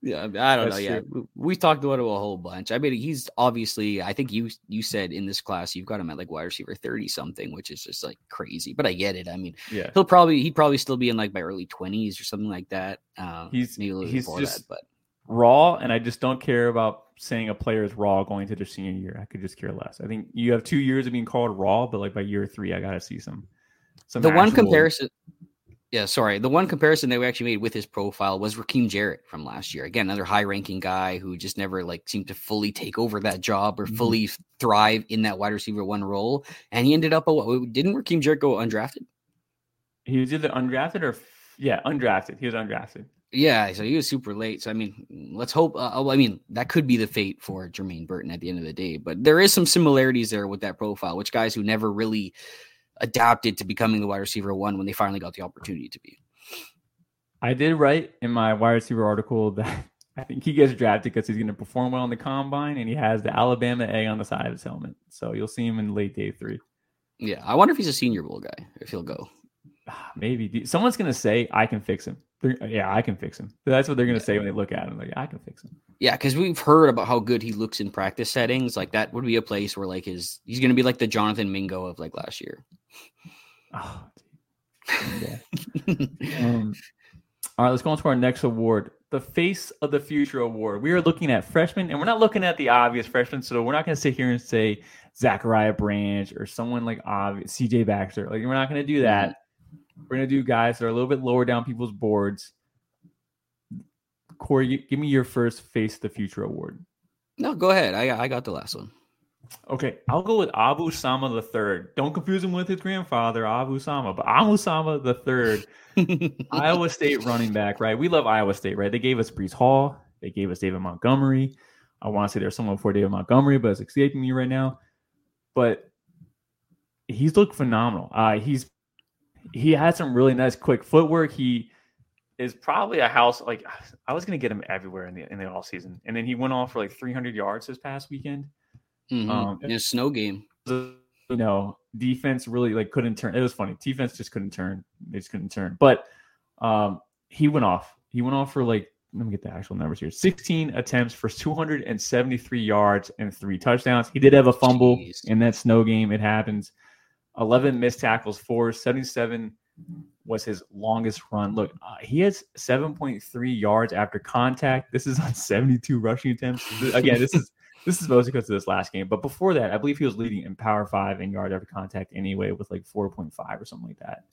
Speaker 2: Yeah, I don't That's know. Yeah, we, we talked about it a whole bunch. I mean, he's obviously. I think you you said in this class you've got him at like wide receiver thirty something, which is just like crazy. But I get it. I mean, yeah, he'll probably he'd probably still be in like my early twenties or something like that.
Speaker 1: Uh, he's he's just that, but raw, and I just don't care about saying a player is raw going to their senior year. I could just care less. I think you have two years of being called raw, but like by year three, I got to see some.
Speaker 2: Some the actual... one comparison, yeah, sorry. The one comparison that we actually made with his profile was Rakim Jarrett from last year. Again, another high-ranking guy who just never like seemed to fully take over that job or mm-hmm. fully thrive in that wide receiver one role. And he ended up a didn't Rakim Jarrett go undrafted?
Speaker 1: He was either undrafted or yeah, undrafted. He was undrafted.
Speaker 2: Yeah, so he was super late. So I mean, let's hope. Uh, oh, I mean, that could be the fate for Jermaine Burton at the end of the day. But there is some similarities there with that profile, which guys who never really adapted to becoming the wide receiver one when they finally got the opportunity to be.
Speaker 1: I did write in my wide receiver article that I think he gets drafted because he's going to perform well in the combine and he has the Alabama A on the side of his helmet. So you'll see him in late day three.
Speaker 2: Yeah, I wonder if he's a Senior Bowl guy. If he'll go.
Speaker 1: Ah, maybe someone's going to say I can fix him. They're, yeah, I can fix him. That's what they're going to say when they look at him. Like, I can fix him.
Speaker 2: Yeah, because we've heard about how good he looks in practice settings. Like that would be a place where like his he's going to be like the Jonathan Mingo of like last year. Oh,
Speaker 1: yeah. um, all right, let's go on to our next award, the Face of the Future Award. We are looking at freshmen, and we're not looking at the obvious freshmen. So we're not going to sit here and say Zachariah Branch or someone like obvious CJ Baxter. Like we're not going to do that. We're gonna do guys that are a little bit lower down people's boards. Corey, give me your first Face the Future award.
Speaker 2: No, go ahead. I I got the last one.
Speaker 1: Okay, I'll go with Abu Sama the third. Don't confuse him with his grandfather, Abu Sama, but Abu Sama the third, Iowa State running back. Right, we love Iowa State. Right, they gave us Breece Hall, they gave us David Montgomery. I want to say there's someone before David Montgomery, but it's escaping me right now. But he's looked phenomenal. Uh, he's he had some really nice quick footwork. He is probably a house like I was gonna get him everywhere in the in the all season, and then he went off for like 300 yards this past weekend.
Speaker 2: Mm-hmm. Um, in a snow game,
Speaker 1: you know, defense really like couldn't turn. It was funny. Defense just couldn't turn. They just couldn't turn. But um, he went off. He went off for like let me get the actual numbers here 16 attempts for 273 yards and three touchdowns. He did have a fumble Jeez. in that snow game. It happens. 11 missed tackles, four, 77 was his longest run. Look, uh, he has 7.3 yards after contact. This is on 72 rushing attempts. Again, this is this is mostly because of this last game. But before that, I believe he was leading in power five and yard after contact anyway, with like 4.5 or something like that.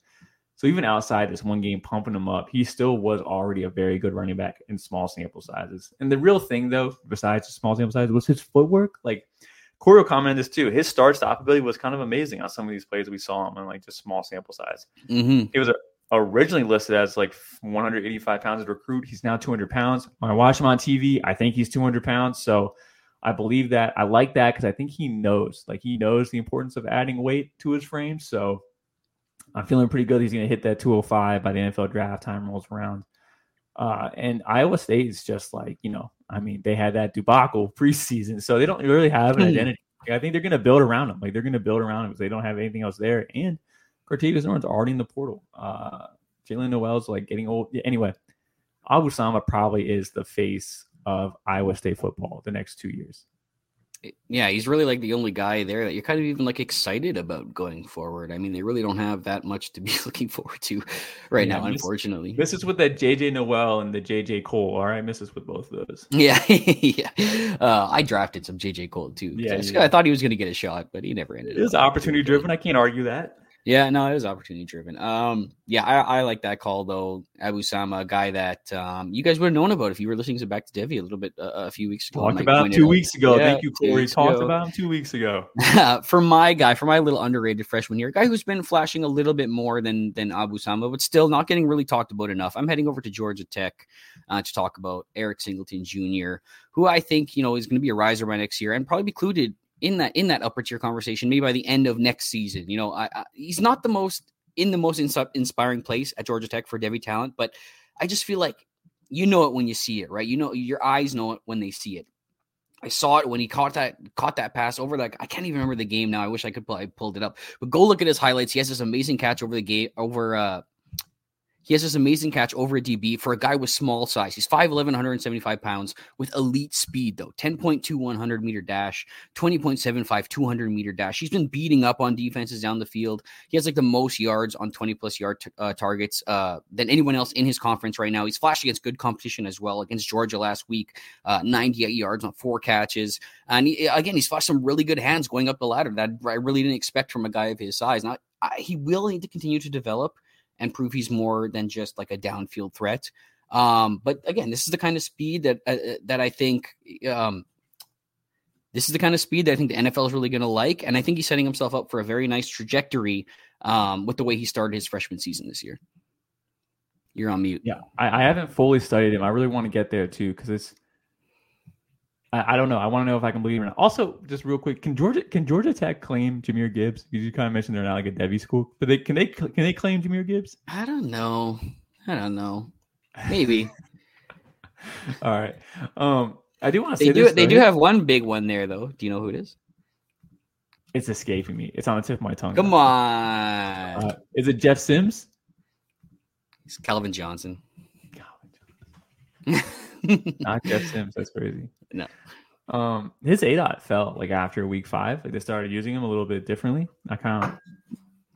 Speaker 1: So even outside this one game pumping him up, he still was already a very good running back in small sample sizes. And the real thing, though, besides the small sample size, was his footwork. Like Corey commented this too. His start stop ability was kind of amazing on some of these plays we saw him in like just small sample size.
Speaker 2: Mm-hmm.
Speaker 1: He was originally listed as like 185 pounds as recruit. He's now 200 pounds. When I watch him on TV, I think he's 200 pounds. So I believe that. I like that because I think he knows, like he knows the importance of adding weight to his frame. So I'm feeling pretty good. He's going to hit that 205 by the NFL draft time rolls around. Uh, and Iowa State is just like, you know, I mean, they had that debacle preseason, so they don't really have an hmm. identity. I think they're going to build around them. Like they're going to build around them because they don't have anything else there. And Cartevious Norton's already in the portal. Uh, Jaylin Noel's like getting old. Anyway, Abu Sama probably is the face of Iowa State football the next two years
Speaker 2: yeah, he's really like the only guy there that you're kind of even like excited about going forward. I mean, they really don't have that much to be looking forward to right yeah, now, unfortunately.
Speaker 1: This is with that JJ Noel and the JJ Cole. All right, misses with both of those.
Speaker 2: Yeah, yeah. Uh, I drafted some JJ Cole too. Yeah, yeah. I, thought he was going to get a shot, but he never ended.
Speaker 1: It was opportunity driven. I can't argue that.
Speaker 2: Yeah, no, it was opportunity driven. Um, yeah, I, I like that call though. Abu Sama, a guy that um, you guys would have known about if you were listening to Back to Devy a little bit uh, a few weeks ago.
Speaker 1: Talked about him two weeks ago. Yeah, Thank you, Corey. Talked ago. about him two weeks ago.
Speaker 2: for my guy, for my little underrated freshman year, a guy who's been flashing a little bit more than than Abu Sama, but still not getting really talked about enough. I'm heading over to Georgia Tech uh, to talk about Eric Singleton Jr., who I think you know is going to be a riser by next year and probably be included in that in that upper tier conversation, maybe by the end of next season. You know, I, I, he's not the most in the most ins- inspiring place at Georgia Tech for Devy talent, but I just feel like you know it when you see it, right? You know, your eyes know it when they see it. I saw it when he caught that caught that pass over like I can't even remember the game now. I wish I could pull I pulled it up. But go look at his highlights. He has this amazing catch over the game over uh he has this amazing catch over a DB for a guy with small size. He's 5'11, 175 pounds with elite speed, though 10.2 100 meter dash, 20.75 200 meter dash. He's been beating up on defenses down the field. He has like the most yards on 20 plus yard t- uh, targets uh, than anyone else in his conference right now. He's flashed against good competition as well. Against Georgia last week, uh, 98 yards on four catches. And he, again, he's flashed some really good hands going up the ladder that I really didn't expect from a guy of his size. Now, I, he will need to continue to develop and prove he's more than just like a downfield threat. Um, but again, this is the kind of speed that uh, uh that I think um, this is the kind of speed that I think the NFL is really going to like, and I think he's setting himself up for a very nice trajectory um, with the way he started his freshman season this year. You're on mute.
Speaker 1: Yeah, I, I haven't fully studied him. I really want to get there too because it's I, I, don't know. I want to know if I can believe it. Or not. Also, just real quick, can Georgia can Georgia Tech claim Jahmyr Gibbs? You kind of mentioned they're not like a Devy school, but they can they can they claim Jahmyr Gibbs?
Speaker 2: I don't know. I don't know. Maybe.
Speaker 1: All right. Um, I do want
Speaker 2: to. They do. This, they do have one big one there, though. Do you know who it is?
Speaker 1: It's escaping me. It's on the tip of my tongue.
Speaker 2: Come on.
Speaker 1: Uh, is it Jeff Sims?
Speaker 2: It's Calvin Johnson.
Speaker 1: Calvin Johnson. Not Jeff Sims. That's crazy.
Speaker 2: No.
Speaker 1: Um, his ADOT felt like after week five, like they started using him a little bit differently. I kind of,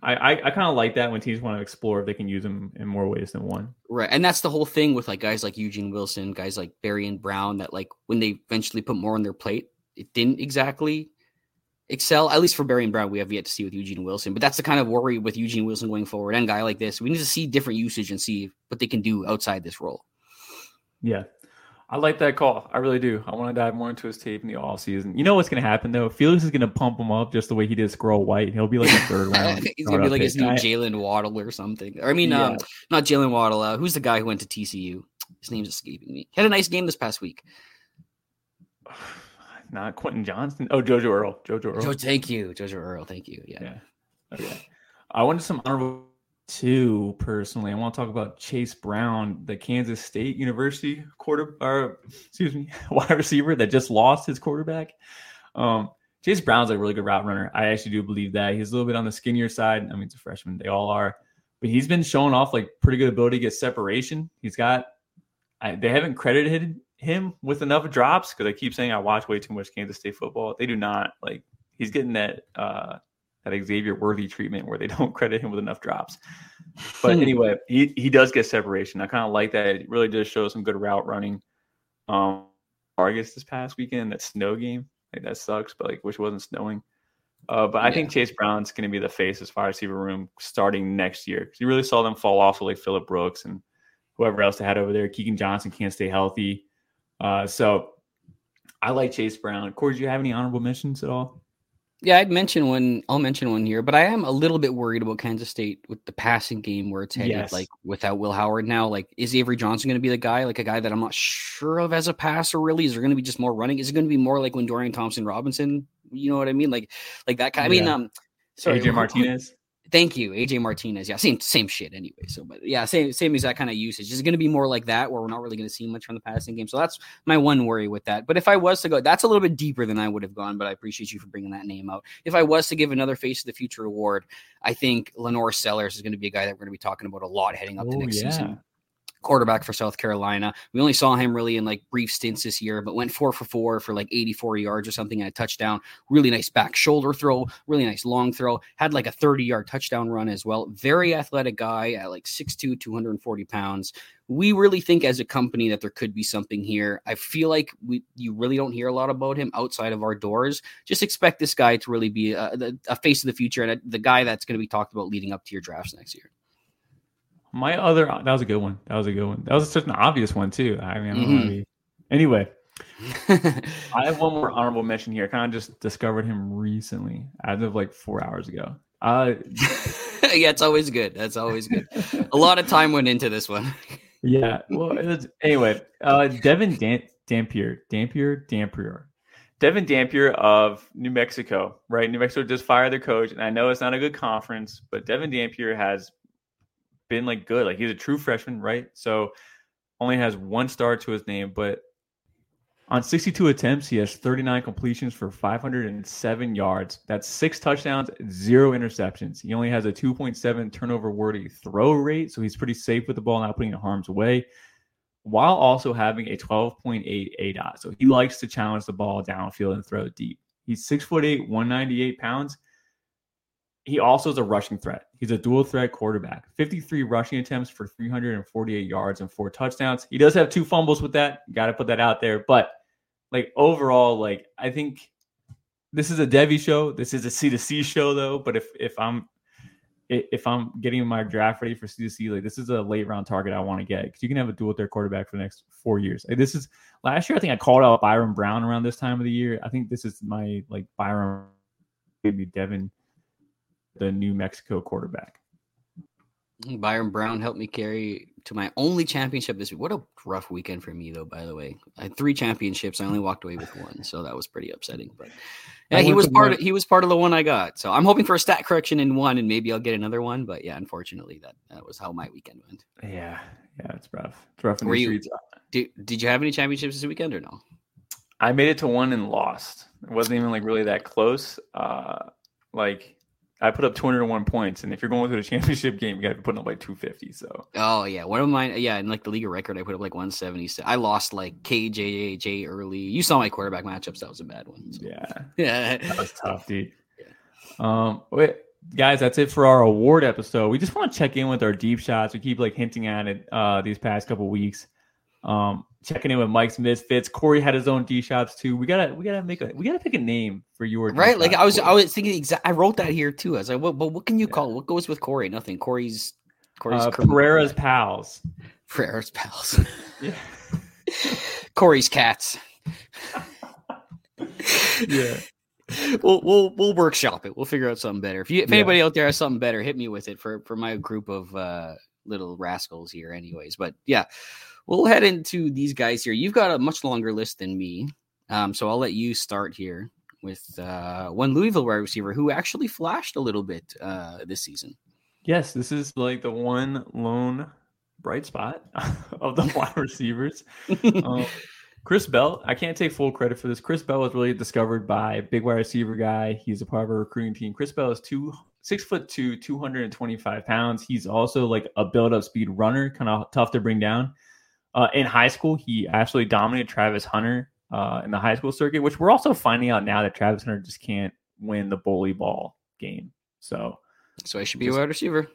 Speaker 1: I, I, I kind of like that when teams want to explore if they can use him in more ways than one.
Speaker 2: Right, and that's the whole thing with like guys like Eugene Wilson, guys like Barion Brown, that like when they eventually put more on their plate, it didn't exactly excel. At least for Barion Brown, we have yet to see with Eugene Wilson. But that's the kind of worry with Eugene Wilson going forward and guy like this. We need to see different usage and see what they can do outside this role.
Speaker 1: Yeah, I like that call. I really do. I want to dive more into his tape in the off season. You know what's going to happen though? Felix is going to pump him up just the way he did Squirrel White. He'll be like a third round.
Speaker 2: He's going to be like his new Jaylen Waddle or something. Or, I mean, yeah. um, not Jaylen Waddle. Uh, who's the guy who went to TCU? His name's escaping me. He had a nice game this past week.
Speaker 1: Not Quentin Johnston. Oh, Jojo Earle. Jojo Earle.
Speaker 2: Jo- thank you, Jojo Earle. Thank you. Yeah.
Speaker 1: yeah. Okay. I wanted some honorable two personally. I want to talk about Jayce Brown, the Kansas State University quarter or excuse me, wide receiver that just lost his quarterback. Um, Jayce Brown's a really good route runner. I actually do believe that. He's a little bit on the skinnier side. I mean, it's a freshman, they all are, but he's been showing off like pretty good ability to get separation. He's got I, they haven't credited him with enough drops because I keep saying I watch way too much Kansas State football. They do not like he's getting that uh that Xavier Worthy treatment where they don't credit him with enough drops. But hmm. anyway, he he does get separation. I kind of like that. It really does show some good route running. Um, Argus this past weekend, that snow game, like that sucks, but like wish it wasn't snowing. Uh, but I yeah. think Jayce Brown's going to be the face as far as receiver room starting next year because you really saw them fall off with like Phillip Brooks and whoever else they had over there. Keegan Johnson can't stay healthy. Uh, so I like Jayce Brown. Corey, do you have any honorable mentions at all?
Speaker 2: Yeah, I'd mention one. I'll mention one here, but I am a little bit worried about Kansas State with the passing game where it's headed. Yes. Like without Will Howard now, like is Avery Johnson going to be the guy? Like a guy that I'm not sure of as a passer. Really, is there going to be just more running? Is it going to be more like when Dorian Thompson Robinson? You know what I mean? Like, like that kind. I mean, um,
Speaker 1: sorry, AJ Martinez.
Speaker 2: Thank you, AJ Martinez. Yeah, same same shit anyway. So, but yeah, same same exact kind of usage. Is going to be more like that, where we're not really going to see much from the passing game. So that's my one worry with that. But if I was to go, that's a little bit deeper than I would have gone. But I appreciate you for bringing that name out. If I was to give another face of the future award, I think LaNorris Sellers is going to be a guy that we're going to be talking about a lot heading up oh, to next yeah. season quarterback for South Carolina. We only saw him really in like brief stints this year, but went four for four for like 84 yards or something and a touchdown. Really nice back shoulder throw, really nice long throw. Had like a 30 yard touchdown run as well. Very athletic guy at like 6'2, 240 pounds. We really think as a company that there could be something here. I feel like we you really don't hear a lot about him outside of our doors. Just expect this guy to really be a, a face of the future and a, the guy that's going to be talked about leading up to your drafts next year.
Speaker 1: My other that was a good one. That was a good one. That was such an obvious one too. I mean, I mm-hmm. anyway, I have one more honorable mention here. I kind of just discovered him recently, as of like four hours ago. Uh,
Speaker 2: yeah, it's always good. That's always good. a lot of time went into this one.
Speaker 1: yeah. Well, was, anyway, uh, Devin Dan- Dampier, Dampier, Dampier, Devin Dampier of New Mexico, right? New Mexico just fired their coach, and I know it's not a good conference, but Devin Dampier has been like good. Like he's a true freshman, right? So only has one star to his name, but on 62 attempts, he has 39 completions for 507 yards. That's six touchdowns, zero interceptions. He only has a 2.7 turnover worthy throw rate, so he's pretty safe with the ball, not putting it harm's way, while also having a 12.8 A dot. So he likes to challenge the ball downfield and throw deep. He's six foot eight, 198 pounds he also is a rushing threat. He's a dual threat quarterback. 53 rushing attempts for 348 yards and four touchdowns. He does have two fumbles with that. Got to put that out there. But like overall, like I think this is a Devy show. This is a C to C show though. But if if I'm if I'm getting my draft ready for C to C, like this is a late round target I want to get because you can have a dual threat quarterback for the next four years. Like this is last year. I think I called out Byrum Brown around this time of the year. I think this is my like Byrum, maybe Devin the New Mexico quarterback.
Speaker 2: Byrum Brown helped me carry to my only championship this week. What a rough weekend for me, though. By the way, I had three championships. I only walked away with one, so that was pretty upsetting. But yeah, he was part. Of, he was part of the one I got. So I'm hoping for a stat correction in one, and maybe I'll get another one. But yeah, unfortunately, that that was how my weekend went.
Speaker 1: Yeah, yeah, it's rough. It's rough in
Speaker 2: Were the streets. You, did, did you have any championships this weekend or no?
Speaker 1: I made it to one and lost. It wasn't even like really that close. Uh, like I put up 201 points, and if you're going to the championship game, you got to be putting up like 250. So.
Speaker 2: Oh yeah, one of mine. Yeah, in like the league record, I put up like 170. I lost like KJJ early. You saw my quarterback matchups. That was a bad one.
Speaker 1: So. Yeah. Yeah. that was tough, dude. Yeah. Um. Wait, guys, that's it for our award episode. We just want to check in with our deep shots. We keep like hinting at it uh, these past couple weeks. Um, checking in with Mike's Misfits. Corey had his own D shops too. We gotta we gotta make a we gotta pick a name for your
Speaker 2: right. Like I was I was thinking exact. I wrote that here too. I was like, what? But what can you yeah. call? What goes with Corey? Nothing. Corey's
Speaker 1: Corey's uh, Pereira's pals.
Speaker 2: Pereira's pals. yeah. Corey's cats.
Speaker 1: yeah.
Speaker 2: We'll we'll we'll workshop it. We'll figure out something better. If you if yeah. anybody out there has something better, hit me with it for for my group of uh little rascals here, anyways. But yeah, we'll head into these guys here. You've got a much longer list than me, um, so I'll let you start here with uh, one Louisville wide receiver who actually flashed a little bit uh, this season.
Speaker 1: Yes, this is like the one lone bright spot of the wide receivers. um, Chris Bell, I can't take full credit for this. Chris Bell was really discovered by big wide receiver guy. He's a part of a recruiting team. Chris Bell is two six foot two, 225 pounds. He's also like a build up speed runner, kind of tough to bring down. Uh, in high school, he absolutely dominated Travis Hunter uh, in the high school circuit, which we're also finding out now that Travis Hunter just can't win the bully ball game. So,
Speaker 2: so I should be just, a wide receiver.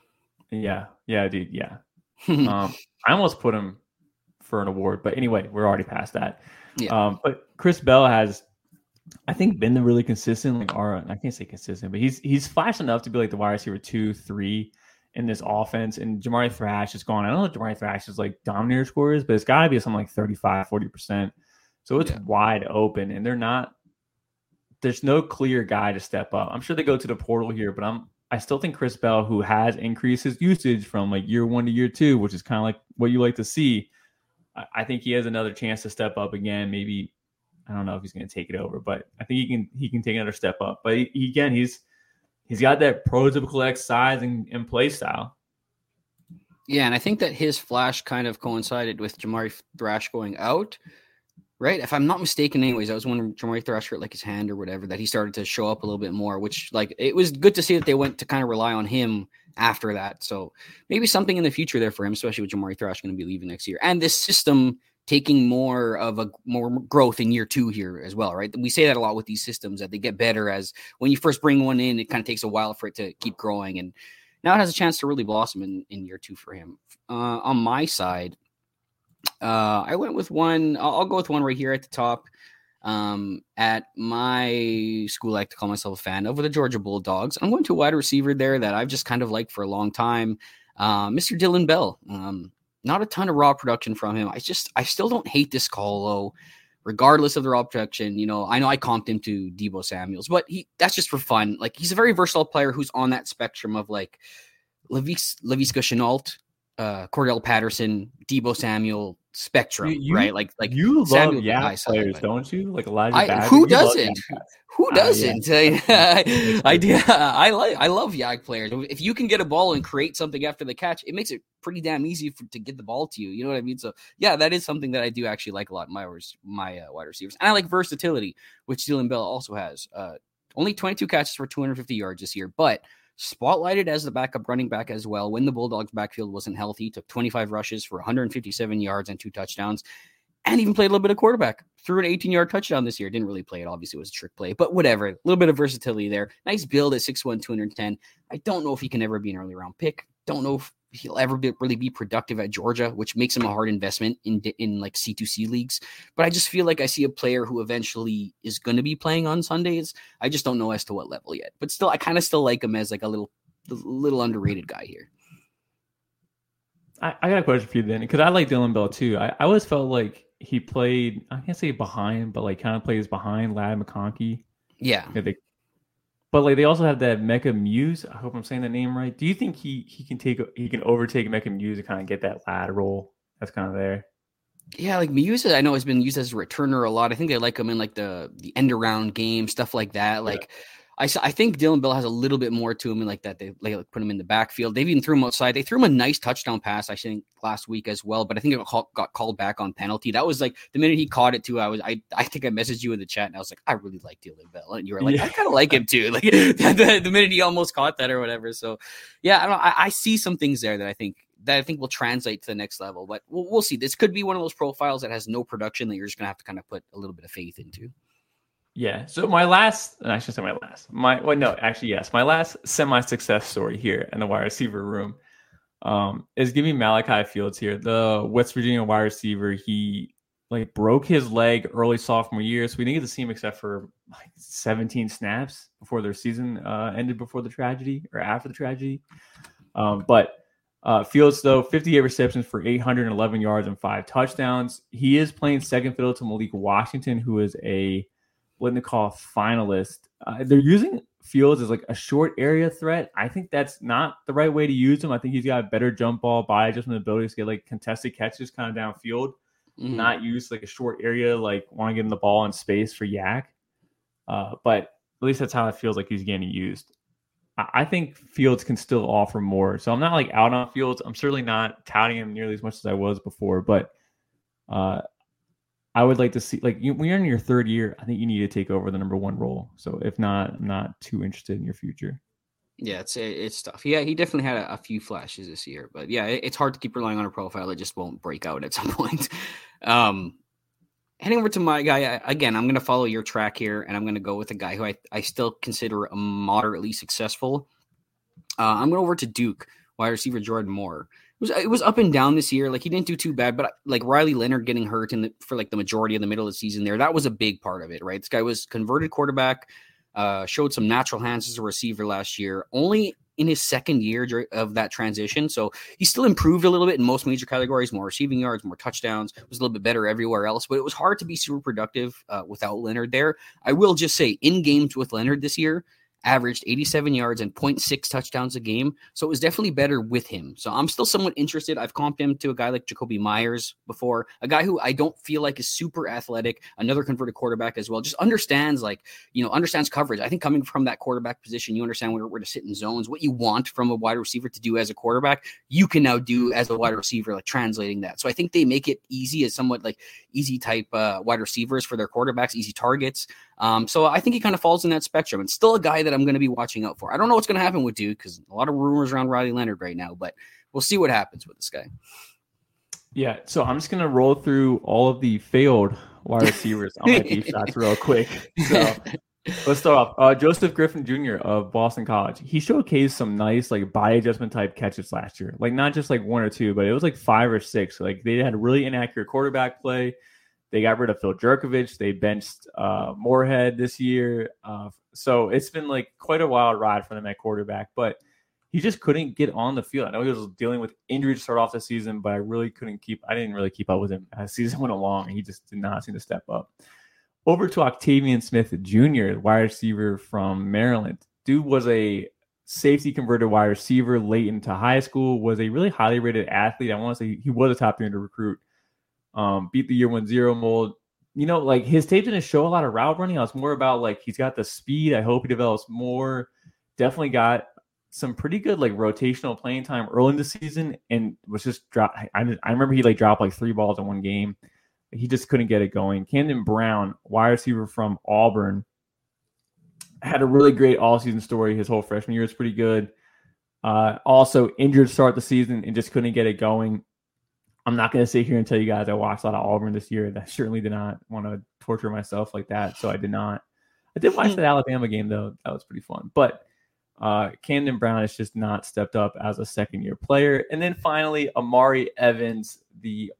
Speaker 1: Yeah, yeah, dude, yeah. um, I almost put him for an award. But anyway, we're already past that. Yeah. Um, but Chris Bell has, I think, been the really consistent. Like, our, I can't say consistent, but he's he's flashed enough to be like the wide receiver two, three in this offense. And Jamari Thrash is gone. I don't know if Jamari Thrash is like dominator scorers, but it's got to be something like 35, 40%. So it's yeah. wide open, and they're not. There's no clear guy to step up. I'm sure they go to the portal here, but I'm I still think Chris Bell, who has increased his usage from like year one to year two, which is kind of like what you like to see, I think he has another chance to step up again. Maybe I don't know if he's going to take it over, but I think he can he can take another step up. But he, again, he's he's got that prototypical X size and, and play style.
Speaker 2: Yeah, and I think that his flash kind of coincided with Jamari Thrash going out, right? If I'm not mistaken, anyways, I was when Jamari Thrash hurt like his hand or whatever that he started to show up a little bit more, which like it was good to see that they went to kind of rely on him after that. So maybe something in the future there for him, especially with Jamari Thrash going to be leaving next year. And this system taking more of a more growth in year two here as well, right? We say that a lot with these systems that they get better as when you first bring one in, it kind of takes a while for it to keep growing. And now it has a chance to really blossom in, in year two for him. Uh, on my side, uh, I went with one. I'll, I'll, go with one right here at the top. Um, at my school, I like to call myself a fan of the Georgia Bulldogs. I'm going to a wide receiver there that I've just kind of liked for a long time, uh, Mr. Dillon Bell. Um, not a ton of raw production from him. I just, I still don't hate this call though, regardless of the raw production. You know, I know I comped him to Deebo Samuels, but he that's just for fun. Like he's a very versatile player who's on that spectrum of like Levis Laviska Shenault, uh, Cordarrelle Patterson, Deebo Samuel, spectrum, you,
Speaker 1: right?
Speaker 2: Like like
Speaker 1: you love YAC players, don't you? Like Elijah.
Speaker 2: I, who doesn't? Who doesn't? Uh, yeah. I, I do. I like. I love YAC players. If you can get a ball and create something after the catch, it makes it pretty damn easy for, to get the ball to you. You know what I mean? So yeah, that is something that I do actually like a lot my my uh, wide receivers, and I like versatility, which Dillon Bell also has. Uh, only 22 catches for 250 yards this year, but spotlighted as the backup running back as well when the Bulldogs backfield wasn't healthy, took 25 rushes for 157 yards and two touchdowns, and even played a little bit of quarterback. Threw an 18 yard touchdown this year. Didn't really play it. Obviously, it was a trick play, but whatever. A little bit of versatility there. Nice build at 6'1, 210. I don't know if he can ever be an early round pick. Don't know if he'll ever be, really be productive at Georgia, which makes him a hard investment in in like C2C leagues. But I just feel like I see a player who eventually is going to be playing on Sundays. I just don't know as to what level yet. But still, I kind of still like him as like a little little underrated guy here.
Speaker 1: I, I got a question for you then, because I like Dillon Bell too. I, I always felt like he played. I can't say behind, but like kind of plays behind Ladd McConkey.
Speaker 2: Yeah.
Speaker 1: But like they also have that Mecca Mews. I hope I'm saying the name right. Do you think he he can take he can overtake Mecca Mews and kind of get that lateral that's kind of there?
Speaker 2: Yeah, like Mews, I know has been used as a returner a lot. I think they like him in like the the end around game stuff like that. Like yeah. I, I think Dillon Bell has a little bit more to him like that. They like put him in the backfield. They've even threw him outside. They threw him a nice touchdown pass, I think, last week as well. But I think it got called back on penalty. That was like the minute he caught it too. I was I I think I messaged you in the chat and I was like, I really like Dylan Bell, and you were like, yeah. I kind of like him too. Like the, the, minute he almost caught that or whatever. So yeah, I don't. I, I see some things there that I think that I think will translate to the next level. But we'll, we'll see. This could be one of those profiles that has no production that you're just gonna have to kind of put a little bit of faith into.
Speaker 1: Yeah. So my last, and I should say my last, my well, no, actually yes, my last semi-success story here in the wide receiver room um, is giving Malachi Fields here, the West Virginia wide receiver. He like broke his leg early sophomore year, so we didn't get to see him except for like 17 snaps before their season uh, ended before the tragedy or after the tragedy. Um, but uh, Fields, though, 58 receptions for 811 yards and five touchdowns. He is playing second fiddle to Malik Washington, who is a Biletnikoff finalist. Uh, they're using Fields as like a short area threat. I think that's not the right way to use him. I think he's got a better jump ball by adjustment ability to get like contested catches kind of downfield, mm-hmm. not use like a short area, like want to get in the ball in space for YAC. Uh, but at least that's how it feels like he's getting used. I think Fields can still offer more. So I'm not like out on Fields. I'm certainly not touting him nearly as much as I was before, but uh, I would like to see like you, when you're in your third year, I think you need to take over the number one role. So if not, I'm not too interested in your future.
Speaker 2: Yeah, it's it's tough. Yeah, he definitely had a, a few flashes this year, but yeah, it, it's hard to keep relying on a profile that just won't break out at some point. Um, heading over to my guy again, I'm going to follow your track here, and I'm going to go with a guy who I, I still consider a moderately successful. Uh, I'm going over to Duke wide receiver Jordan Moore. It was it was up and down this year. Like he didn't do too bad, but like Riley Leonard getting hurt in the, for like the majority of the middle of the season there, that was a big part of it, right? This guy was converted quarterback, uh, showed some natural hands as a receiver last year. Only in his second year of that transition. So he still improved a little bit in most major categories, more receiving yards, more touchdowns, was a little bit better everywhere else, but it was hard to be super productive uh, without Leonard there. I will just say in games with Leonard this year, averaged 87 yards and 0.6 touchdowns a game. So it was definitely better with him. So I'm still somewhat interested. I've comped him to a guy like Jakobi Meyers before, a guy who I don't feel like is super athletic, another converted quarterback as well, just understands like, you know, understands coverage. I think coming from that quarterback position, you understand where, where to sit in zones, what you want from a wide receiver to do as a quarterback, you can now do as a wide receiver, like translating that. So I think they make it easy as somewhat like easy type uh, wide receivers for their quarterbacks, easy targets. Um, so I think he kind of falls in that spectrum. It's still a guy that I'm going to be watching out for. I don't know what's going to happen with Duke because a lot of rumors around Riley Leonard right now, but we'll see what happens with this guy.
Speaker 1: Yeah, so I'm just going to roll through all of the failed wide receivers on my deep shots real quick. So let's start off. Uh, Joseph Griffin Jr. of Boston College. He showcased some nice like body adjustment type catches last year. Like not just like one or two, but it was like five or six. Like they had really inaccurate quarterback play they got rid of Phil Jurkovec. They benched uh, Morehead this year. Uh, so it's been like quite a wild ride for them at quarterback, but he just couldn't get on the field. I know he was dealing with injury to start off the season, but I really couldn't keep, I didn't really keep up with him as season went along. And he just did not seem to step up. Over to Octavian Smith Jr., wide receiver from Maryland. Dude was a safety converted wide receiver late into high school, was a really highly rated athlete. I want to say he was a top 300 recruit um, beat the year one zero mold. You know, like his tape didn't show a lot of route running. I was more about like he's got the speed. I hope he develops more. Definitely got some pretty good like rotational playing time early in the season, and was just drop. I, I remember he like dropped like three balls in one game. He just couldn't get it going. Camden Brown, wide receiver from Auburn, had a really great all season story. His whole freshman year was pretty good. Uh, also injured start the season and just couldn't get it going. I'm not going to sit here and tell you guys I watched a lot of Auburn this year. I certainly did not want to torture myself like that, so I did not. I did watch hmm. that Alabama game though; that was pretty fun. But uh, Camden Brown has just not stepped up as a second year player. And then finally, Omari Evans, the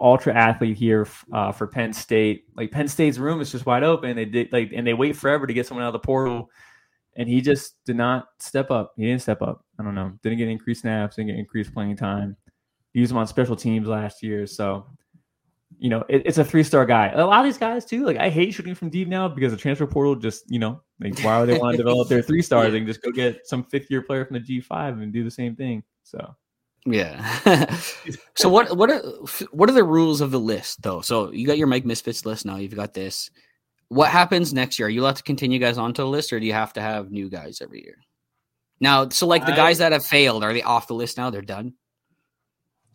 Speaker 1: ultra athlete here uh, for Penn State. Like Penn State's room is just wide open. They did like, and they wait forever to get someone out of the portal, and he just did not step up. He didn't step up. I don't know. Didn't get increased snaps. Didn't get increased playing time used him on special teams last year. So, you know, it, it's a three star guy. A lot of these guys too. Like I hate shooting from deep now because the transfer portal just, you know, like why would they want to develop their three stars? They can just go get some fifth year player from the G five and do the same thing. So.
Speaker 2: Yeah. so what what are what are the rules of the list though? So you got your Mike Misfits list now. You've got this. What happens next year? Are you allowed to continue guys onto the list, or do you have to have new guys every year? Now, so like the guys that have failed, are they off the list now? They're done.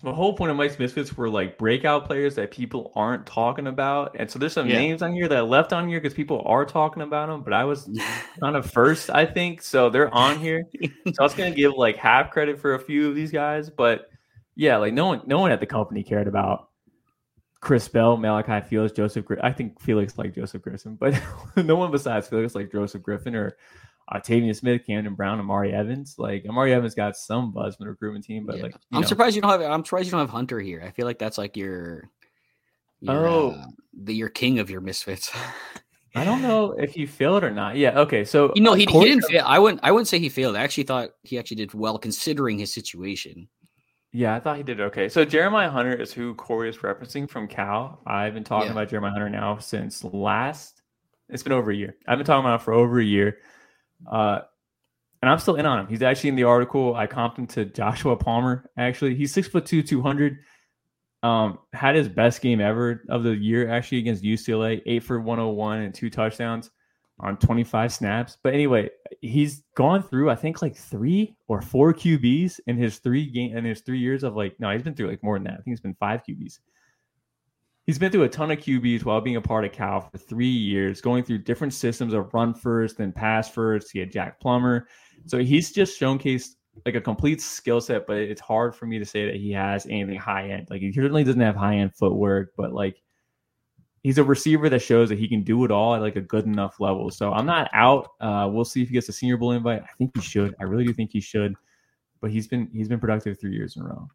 Speaker 1: The whole point of Mike's Misfits were like breakout players that people aren't talking about. And so there's some yeah. names on here that I left on here because people are talking about them, but I was on a first, I think. So they're on here. so I was going to give like half credit for a few of these guys. But yeah, like no one, no one at the company cared about Chris Bell, Malachi Felix, Joseph. I think Felix like Joseph Griffin, but no one besides Felix like Joseph Griffin or Octavian Smith, Camden Brown, Omari Evans. Like Omari Evans got some buzz from the recruitment team, but yeah. like
Speaker 2: I'm know. surprised you don't have. I'm surprised you don't have Hunter here. I feel like that's like your, your oh, uh, the your king of your misfits.
Speaker 1: I don't know if he failed or not. Yeah. Okay. So
Speaker 2: you know he, he didn't fail. I wouldn't. I wouldn't say he failed. I actually thought he actually did well considering his situation.
Speaker 1: Yeah, I thought he did okay. So Jeremiah Hunter is who Corey is referencing from Cal. I've been talking yeah. about Jeremiah Hunter now since last. It's been over a year. I've been talking about it for over a year. Uh, and I'm still in on him. He's actually in the article. I comped him to Joshua Palmer. Actually, he's six foot two, two hundred. Um, had his best game ever of the year actually against UCLA, eight for 101 and two touchdowns. on 25 snaps. But anyway, he's gone through I think like three or four QBs in his three game in his three years of like no, he's been through like more than that. I think it's been five QBs. He's been through a ton of QBs while being a part of Cal for three years, going through different systems of run first, then pass first. He had Jack Plummer. So he's just showcased like a complete skill set, but it's hard for me to say that he has anything high end. Like he certainly doesn't have high end footwork, but like he's a receiver that shows that he can do it all at like a good enough level. So I'm not out. Uh, we'll see if he gets a Senior Bowl invite. I think he should. I really do think he should. But he's been he's been productive three years in a row.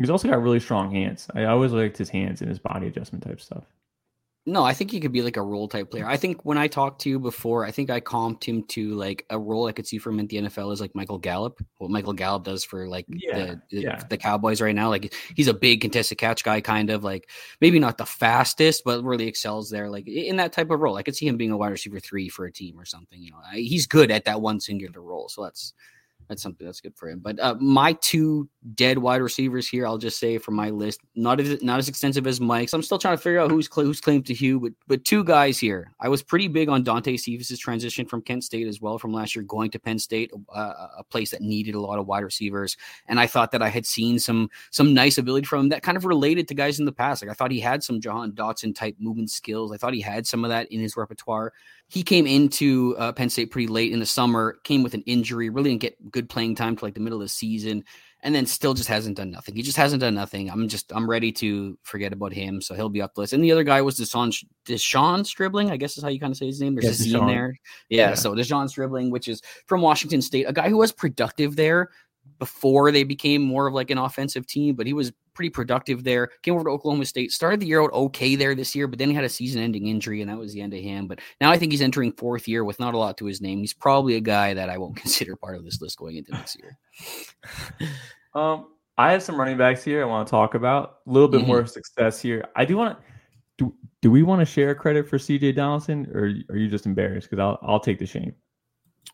Speaker 1: He's also got really strong hands. I always liked his hands and his body adjustment type stuff.
Speaker 2: No, I think he could be like a role type player. I think when I talked to you before, I think I comped him to like a role I could see from him in the NFL is like Michael Gallup. What Michael Gallup does for like yeah, the, yeah. the Cowboys right now. Like he's a big contested catch guy, kind of like maybe not the fastest, but really excels there. Like in that type of role, I could see him being a wide receiver three for a team or something. You know, he's good at that one singular role. So that's that's something that's good for him. But uh, my two dead wide receivers here, I'll just say from my list, not as not as extensive as Mike's. I'm still trying to figure out who's cl- who's claimed to Hugh, but but two guys here. I was pretty big on Dante Cephas's transition from Kent State as well from last year, going to Penn State, uh, a place that needed a lot of wide receivers, and I thought that I had seen some some nice ability from him that kind of related to guys in the past. Like I thought he had some Jahan Dotson type movement skills. I thought he had some of that in his repertoire he came into uh, Penn State pretty late in the summer, came with an injury, really didn't get good playing time to like the middle of the season, and then still just hasn't done nothing. He just hasn't done nothing. I'm just I'm ready to forget about him, so he'll be up the list. And the other guy was Deshaun De'Zhaun Stribling, I guess is how you kind of say his name. There's a Z in there, yeah, yeah. So De'Zhaun Stribling, which is from Washington State, a guy who was productive there before they became more of like an offensive team, but he was pretty productive there. Came over to Oklahoma State, started the year out okay there this year, but then he had a season ending injury, and that was the end of him. But now I think he's entering fourth year with not a lot to his name. He's probably a guy that I won't consider part of this list going into next year.
Speaker 1: um, I have some running backs here I want to talk about. A little bit mm-hmm. more success here. I do want to. Do, do we want to share credit for CJ Donaldson, or are you just embarrassed? Because I'll I'll take the shame.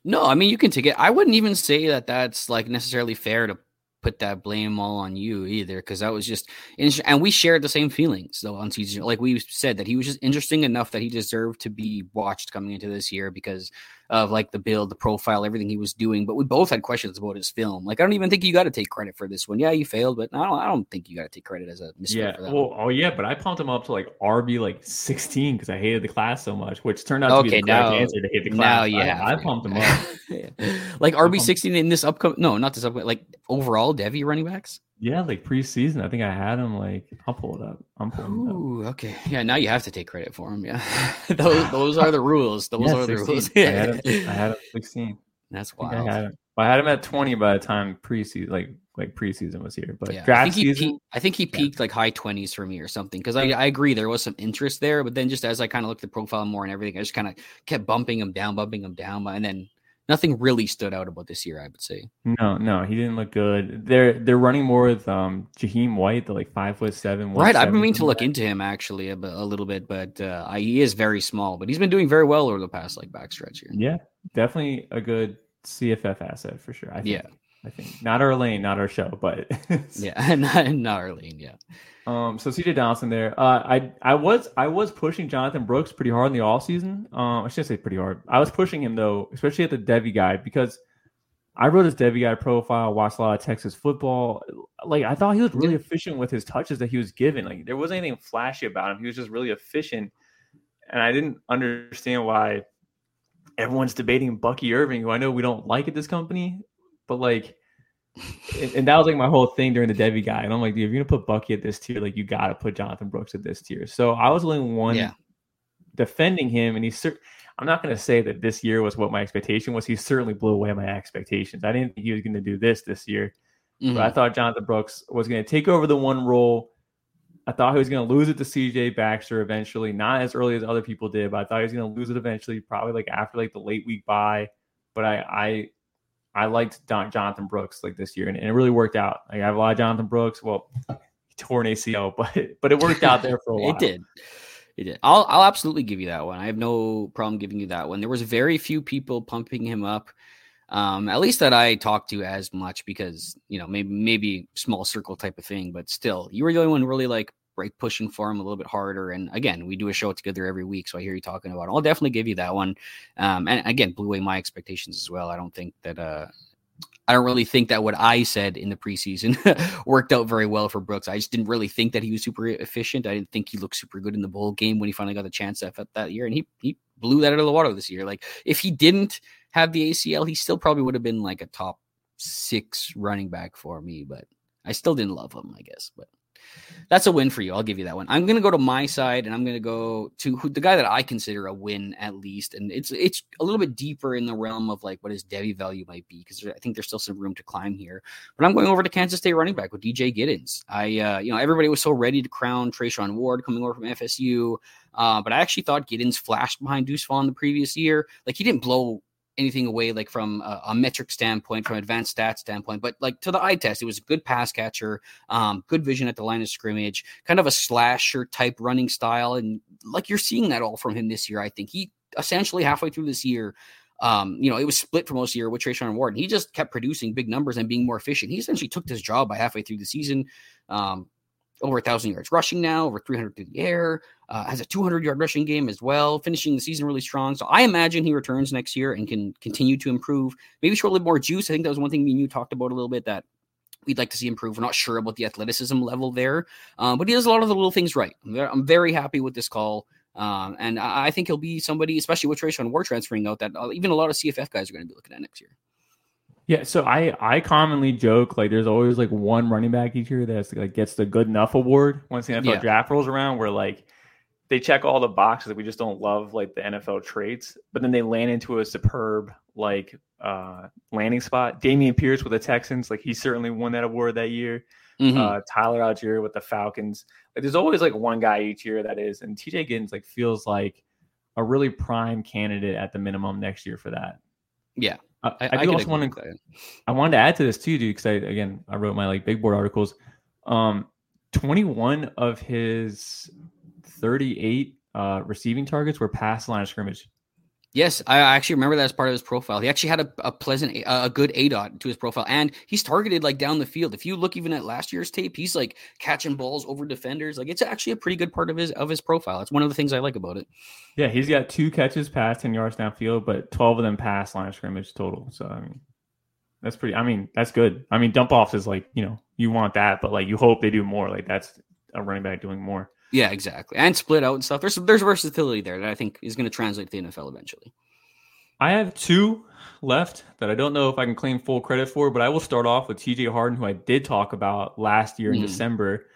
Speaker 2: No, I mean you can take it. I wouldn't even say that that's like necessarily fair to put that blame all on you either because that was just and we shared the same feelings though on season like we said that he was just interesting enough that he deserved to be watched coming into this year because of like the build, the profile, everything he was doing. But we both had questions about his film. Like I don't even think you got to take credit for this one. Yeah, you failed, but I don't. I don't think you got to take credit as a
Speaker 1: yeah. well, one. oh yeah, but I pumped him up to like RB like 16 because I hated the class so much, which turned out okay, to be the correct answer to hate the class. Now, yeah, I, I pumped him up.
Speaker 2: like RB 16 in this upcoming. No, not this upcoming. Like overall, Devy running backs.
Speaker 1: Yeah, like preseason. I think I had him like I'll pull it up. I'm pulling
Speaker 2: Ooh, it up. okay. Yeah, now you have to take credit for him. Yeah. those those are the rules. Those yeah, are 16. the rules.
Speaker 1: I had him I had him 16.
Speaker 2: That's wild.
Speaker 1: I, I, had him. I had him at 20 by the time preseason like like preseason was here. But
Speaker 2: yeah,
Speaker 1: draft
Speaker 2: I think he
Speaker 1: season,
Speaker 2: peaked, I think he peaked yeah. like high 20s for me or something. Because I, I agree there was some interest there, but then just as I kind of looked at the profile more and everything, I just kind of kept bumping him down, bumping him down, and then nothing really stood out about this year, I would say.
Speaker 1: No, no, he didn't look good. They're they're running more with um Jahiem White, the like five foot seven.
Speaker 2: Right, I've been meaning to look into him actually a, a little bit, but uh, he is very small, but he's been doing very well over the past like backstretch here.
Speaker 1: Yeah, definitely a good CFF asset for sure. I think.
Speaker 2: Yeah.
Speaker 1: I think not our lane, not our show, but
Speaker 2: yeah, not, not our lane. Yeah.
Speaker 1: Um, so CJ Donaldson there. Uh, I I was I was pushing Jonathan Brooks pretty hard in the all season. Um, I shouldn't say pretty hard. I was pushing him though, especially at the Devy guy because I wrote his Devy guy profile, watched a lot of Texas football. Like I thought he was really efficient with his touches that he was given. Like there wasn't anything flashy about him. He was just really efficient, and I didn't understand why everyone's debating Bucky Irving, who I know we don't like at this company, but like and, that was like my whole thing during the Devy guy. And I'm like, dude, if you're gonna put Bucky at this tier, like you gotta put Jonathan Brooks at this tier. So I was only one yeah. defending him, and he's. Cer- I'm not gonna say that this year was what my expectation was. He certainly blew away my expectations. I didn't think he was gonna do this this year, mm-hmm. but I thought Jonathan Brooks was gonna take over the one role. I thought he was going to lose it to CJ Baxter eventually, not as early as other people did, but I thought he was going to lose it eventually, probably like after like the late week bye. But I, I I liked Don, Jonathan Brooks like this year, and, and, it really worked out. Like, I have a lot of Jonathan Brooks. Well, he tore an ACL, but but it worked out there for a while.
Speaker 2: it did. It did. I'll I'll absolutely give you that one. I have no problem giving you that one. There was very few people pumping him up, um, at least that I talked to as much because you know maybe maybe small circle type of thing, but still, you were the only one really like right pushing for him a little bit harder. And again, we do a show together every week, so I hear you talking about. It. I'll definitely give you that one. Um, and again, blew away my expectations as well. I don't think that. Uh, I don't really think that what I said in the preseason worked out very well for Brooks. I just didn't really think that he was super efficient. I didn't think he looked super good in the bowl game when he finally got the chance that that year, and he he blew that out of the water this year. Like if he didn't have the ACL, he still probably would have been like a top six running back for me. But I still didn't love him, I guess. But that's a win for you. I'll give you that one. I'm going to go to my side, and I'm going to go to who, the guy that I consider a win at least, and it's it's a little bit deeper in the realm of like what his Devy value might be because I think there's still some room to climb here. But I'm going over to Kansas State running back with DJ Giddens. I uh, you know everybody was so ready to crown Treshaun Ward coming over from FSU, uh, but I actually thought Giddens flashed behind Deuce Vaughn the previous year. Like he didn't blow anything away like from a, a, metric standpoint, from advanced stats standpoint, but like to the eye test, it was a good pass catcher, um, good vision at the line of scrimmage, kind of a slasher type running style, and like you're seeing that all from him this year. I think he essentially halfway through this year. Um, you know, it was split for most of the year with Treshaun Ward. And he just kept producing big numbers and being more efficient. He essentially took this job by halfway through the season. Um, over a thousand yards rushing now, over 300 through the air, uh, has a 200 yard rushing game as well, finishing the season really strong. So I imagine he returns next year and can continue to improve. Maybe show a little more juice. I think that was one thing me and you talked about a little bit that we'd like to see improve. We're not sure about the athleticism level there, um, but he does a lot of the little things right. I'm very, happy with this call. Um, and I, think he'll be somebody, especially with Treshaun Ward transferring out, that uh, even a lot of CFF guys are going to be looking at next year.
Speaker 1: Yeah, so I I commonly joke like there's always like one running back each year that's like gets the good enough award once the NFL yeah. draft rolls around, where like they check all the boxes. That we just don't love like the NFL traits, but then they land into a superb like uh landing spot. Dameon Pierce with the Texans, like he certainly won that award that year. Mm-hmm. Uh, Tyler Allgeier with the Falcons. Like there's always like one guy each year that is, and DJ Giddens like feels like a really prime candidate at the minimum next year for that.
Speaker 2: Yeah,
Speaker 1: I, I, I do also want to. I wanted to add to this too, dude, because I again I wrote my like big board articles. Um, 21 of his 38 uh, receiving targets were past line of scrimmage.
Speaker 2: Yes, I actually remember that as part of his profile. He actually had a, a pleasant, a good aDOT to his profile, and he's targeted like down the field. If you look even at last year's tape, he's like catching balls over defenders. Like it's actually a pretty good part of his of his profile. It's one of the things I like about it.
Speaker 1: Yeah, he's got two catches past ten yards downfield, but twelve of them past line of scrimmage total. So I mean, that's pretty. I mean, that's good. I mean, dump offs is like you know you want that, but like you hope they do more. Like that's a running back doing more.
Speaker 2: Yeah, exactly. And split out and stuff. There's there's versatility there that I think is going to translate to the NFL eventually.
Speaker 1: I have two left that I don't know if I can claim full credit for, but I will start off with TJ Harden, who I did talk about last year in mm. December.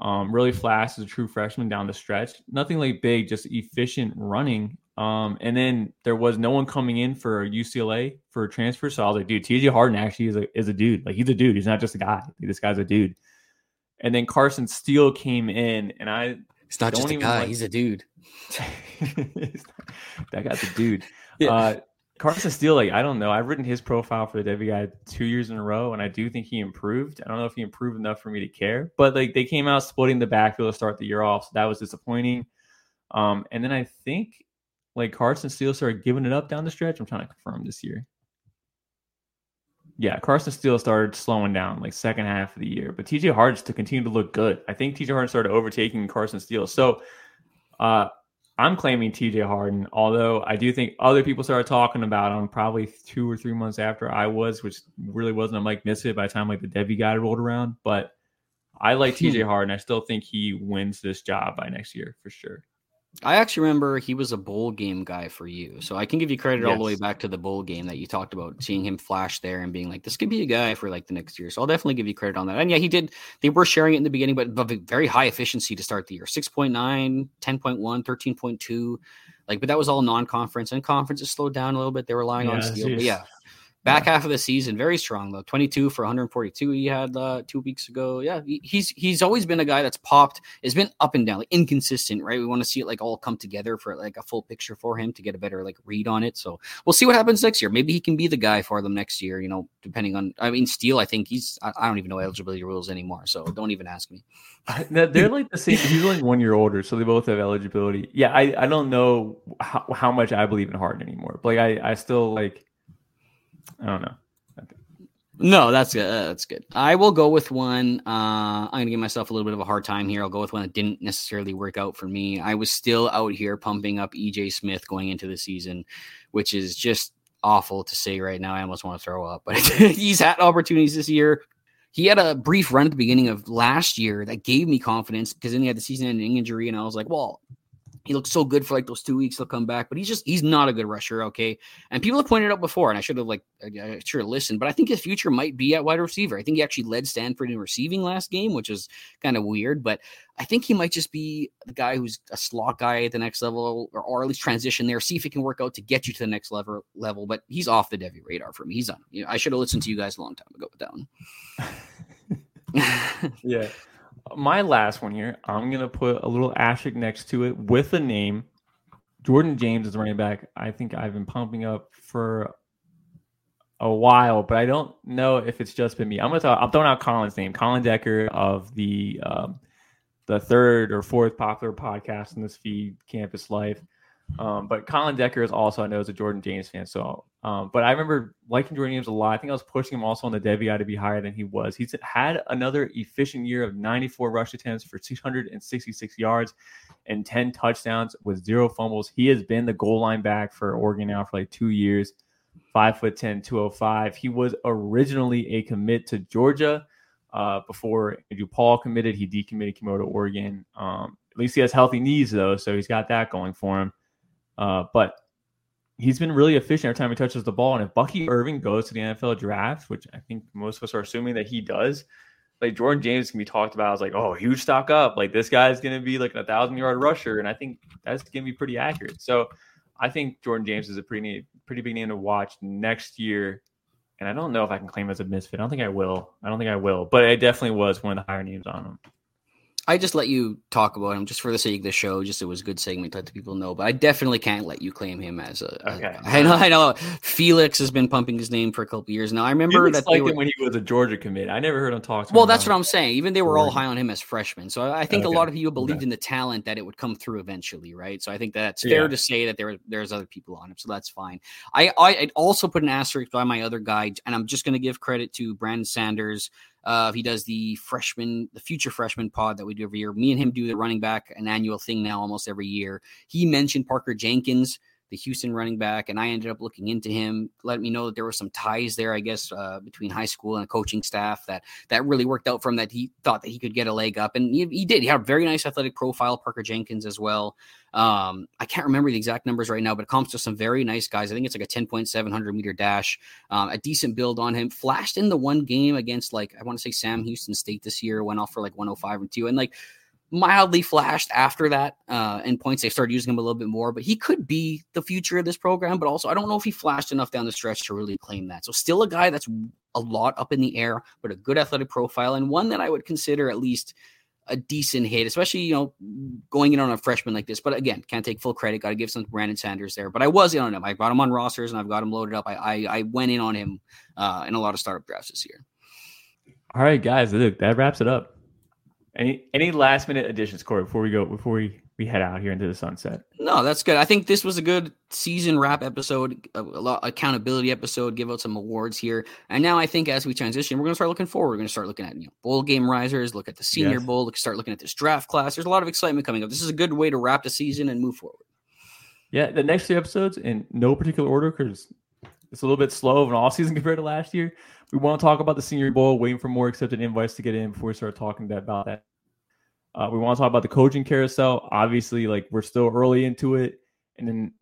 Speaker 1: Um, really flashed as a true freshman down the stretch. Nothing like big, just efficient running. Um, and then there was no one coming in for UCLA for a transfer. So I was like, dude, TJ Harden actually is a is a dude. Like he's a dude. He's not just a guy. This guy's a dude. And then Carson Steele came in, and I.
Speaker 2: He's not just a guy. Like, he's a dude.
Speaker 1: that guy's a dude. Yeah. Uh, Carson Steele, like I don't know. I've written his profile for the guy two years in a row, and I do think he improved. I don't know if he improved enough for me to care, but like they came out splitting the backfield to start the year off, so that was disappointing. Um, and then I think like Carson Steele started giving it up down the stretch. I'm trying to confirm this year yeah, Carson Steele started slowing down like second half of the year, but TJ Harden to continue to look good. I think TJ Harden started overtaking Carson Steele. So uh, I'm claiming TJ Harden, although I do think other people started talking about him probably two or three months after I was, which really wasn't a Mike Missit by the time like the Devy guy rolled around. But I like TJ hmm. Harden. I still think he wins this job by next year for sure.
Speaker 2: I actually remember he was a bowl game guy for you. So I can give you credit yes. all the way back to the bowl game that you talked about, seeing him flash there and being like, this could be a guy for like the next year. So I'll definitely give you credit on that. And yeah, he did, they were sharing it in the beginning, but, but very high efficiency to start the year 6.9, 10.1, 13.2. Like, but that was all non conference and conferences slowed down a little bit. They were relying yeah, on Steele. But yeah, Back yeah. half of the season, very strong though. 22 for 142 he had uh, two weeks ago. Yeah, he, he's he's always been a guy that's popped. Has been up and down, like inconsistent, right? We want to see it like all come together for like a full picture for him to get a better like read on it. So we'll see what happens next year. Maybe he can be the guy for them next year. You know, depending on. I mean, Steele. I think he's. I, I don't even know eligibility rules anymore, so don't even ask me.
Speaker 1: They're like the same. He's like one year older, so they both have eligibility. Yeah, I I don't know how, how much I believe in Harden anymore. But like I I still like I don't know.
Speaker 2: No, that's good. That's good. I will go with one. Uh, I'm gonna give myself a little bit of a hard time here. I'll go with one that didn't necessarily work out for me. I was still out here pumping up EJ Smith going into the season, which is just awful to say right now. I almost want to throw up, but he's had opportunities this year. He had a brief run at the beginning of last year that gave me confidence because then he had the season-ending injury, and I was like, well, he looked so good for like those two weeks. He'll come back, but he's just he's not a good rusher. Okay, and people have pointed out before, and I should have like I should have listened, but I think his future might be at wide receiver. I think he actually led Stanford in receiving last game, which is kind of weird, but I think he might just be the guy who's a slot guy at the next level, or, or at least transition there, see if it can work out to get you to the next level. Level, but he's off the Devy radar for me. He's on. You know, I should have listened to you guys a long time ago with that
Speaker 1: one. yeah my last one here, I'm gonna put a little asterisk next to it with a name. Jordan James is running back. I think I've been pumping up for a while, but I don't know if it's just been me. I'm gonna I'm throwing out Colin's name, Colin Decker of the um, the third or fourth popular podcast in this feed, Campus Life. Um, but Colin Decker is also I know is a Jordan James fan. So, um, but I remember liking Jordan James a lot. I think I was pushing him also on the Devy to be higher than he was. He's had another efficient year of 94 rush attempts for 666 yards and 10 touchdowns with zero fumbles. He has been the goal line back for Oregon now for like two years. Five foot 10, 205. He was originally a commit to Georgia uh, before Andrew Paul committed. He decommitted, came over to Oregon. Um, at least he has healthy knees though, so he's got that going for him. Uh, but he's been really efficient every time he touches the ball. And if Bucky Irving goes to the NFL draft, which I think most of us are assuming that he does, like Jordan James can be talked about as like, oh, huge stock up. Like this guy's going to be like a thousand yard rusher. And I think that's going to be pretty accurate. So I think Jordan James is a pretty, pretty big name to watch next year. And I don't know if I can claim as a misfit. I don't think I will. I don't think I will. But it definitely was one of the higher names on him.
Speaker 2: I just let you talk about him just for the sake of the show. Just it was a good segment, to let the people know. But I definitely can't let you claim him as a. Okay. A, I know. I know. Felix has been pumping his name for a couple years now. I remember
Speaker 1: Felix that they were, when he was a Georgia commit. I never heard him talk.
Speaker 2: well, that's what I'm saying. Even they were all high on him as freshmen. So I think okay. a lot of people believed okay. in the talent that it would come through eventually, right? So I think that's fair yeah. to say that there there's other people on him. So that's fine. I I I'd also put an asterisk by my other guy, and I'm just going to give credit to Brandon Sanders uh, he does the freshman, the future freshman pod that we do every year. Me and him do the running back, an annual thing now almost every year. He mentioned Parker Jenkins the Houston running back, and I ended up looking into him. Let me know that there were some ties there, I guess, uh, between high school and coaching staff that that really worked out for him. That he thought that he could get a leg up, and he, he did. He had a very nice athletic profile. Parker Jenkins as well. Um, I can't remember the exact numbers right now, but it comes to some very nice guys. I think it's like a ten point seven hundred meter dash, um, a decent build on him. Flashed in the one game against like I want to say Sam Houston State this year, went off for like 105 and two, and like mildly flashed after that uh, in points. They started using him a little bit more, but he could be the future of this program. But also, I don't know if he flashed enough down the stretch to really claim that. So, still a guy that's a lot up in the air, but a good athletic profile and one that I would consider at least a decent hit, especially you know going in on a freshman like this. But again, can't take full credit. Got to give some to Brandon Sanders there. But I was in on him. I got him on rosters and I've got him loaded up. I I, I went in on him uh, in a lot of startup drafts this year.
Speaker 1: All right, guys, look, that wraps it up. Any any last minute additions, Cory, before we go before we we head out here into the sunset?
Speaker 2: No, that's good. I think this was a good season wrap episode, a, lot accountability episode. Give out some awards here, and now I think as we transition, we're going to start looking forward. We're going to start looking at you know bowl game risers, look at the Senior yes. Bowl, look, start looking at this draft class. There's a lot of excitement coming up. This is a good way to wrap the season and move forward.
Speaker 1: Yeah, the next three episodes in no particular order because it's a little bit slow of an off season compared to last year. We want to talk about the Senior Bowl, waiting for more accepted invites to get in before we start talking about that. Uh, we want to talk about the coaching carousel. Obviously, like we're still early into it, and then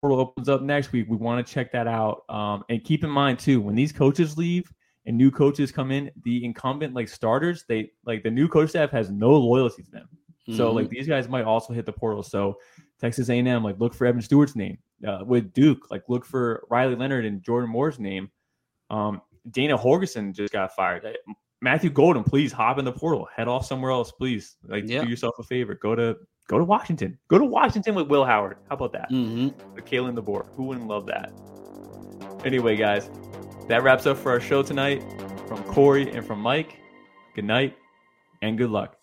Speaker 1: portal opens up next week. We want to check that out. Um, and keep in mind too, when these coaches leave and new coaches come in, the incumbent like starters, they like the new coach staff has no loyalty to them. Mm-hmm. So like these guys might also hit the portal. So Texas A&M, like look for Evan Stewart's name. Uh, with Duke, like look for Riley Leonard and Jordan Moore's name. Um, Dana Holgorsen just got fired. Matthew Golden, please hop in the portal. Head off somewhere else, please. Like yeah. do yourself a favor. Go to go to Washington. Go to Washington with Will Howard. How about that?
Speaker 2: Mm-hmm.
Speaker 1: With Kalen DeBoer. Who wouldn't love that? Anyway, guys, that wraps up for our show tonight. From Cory and from Mike, good night and good luck.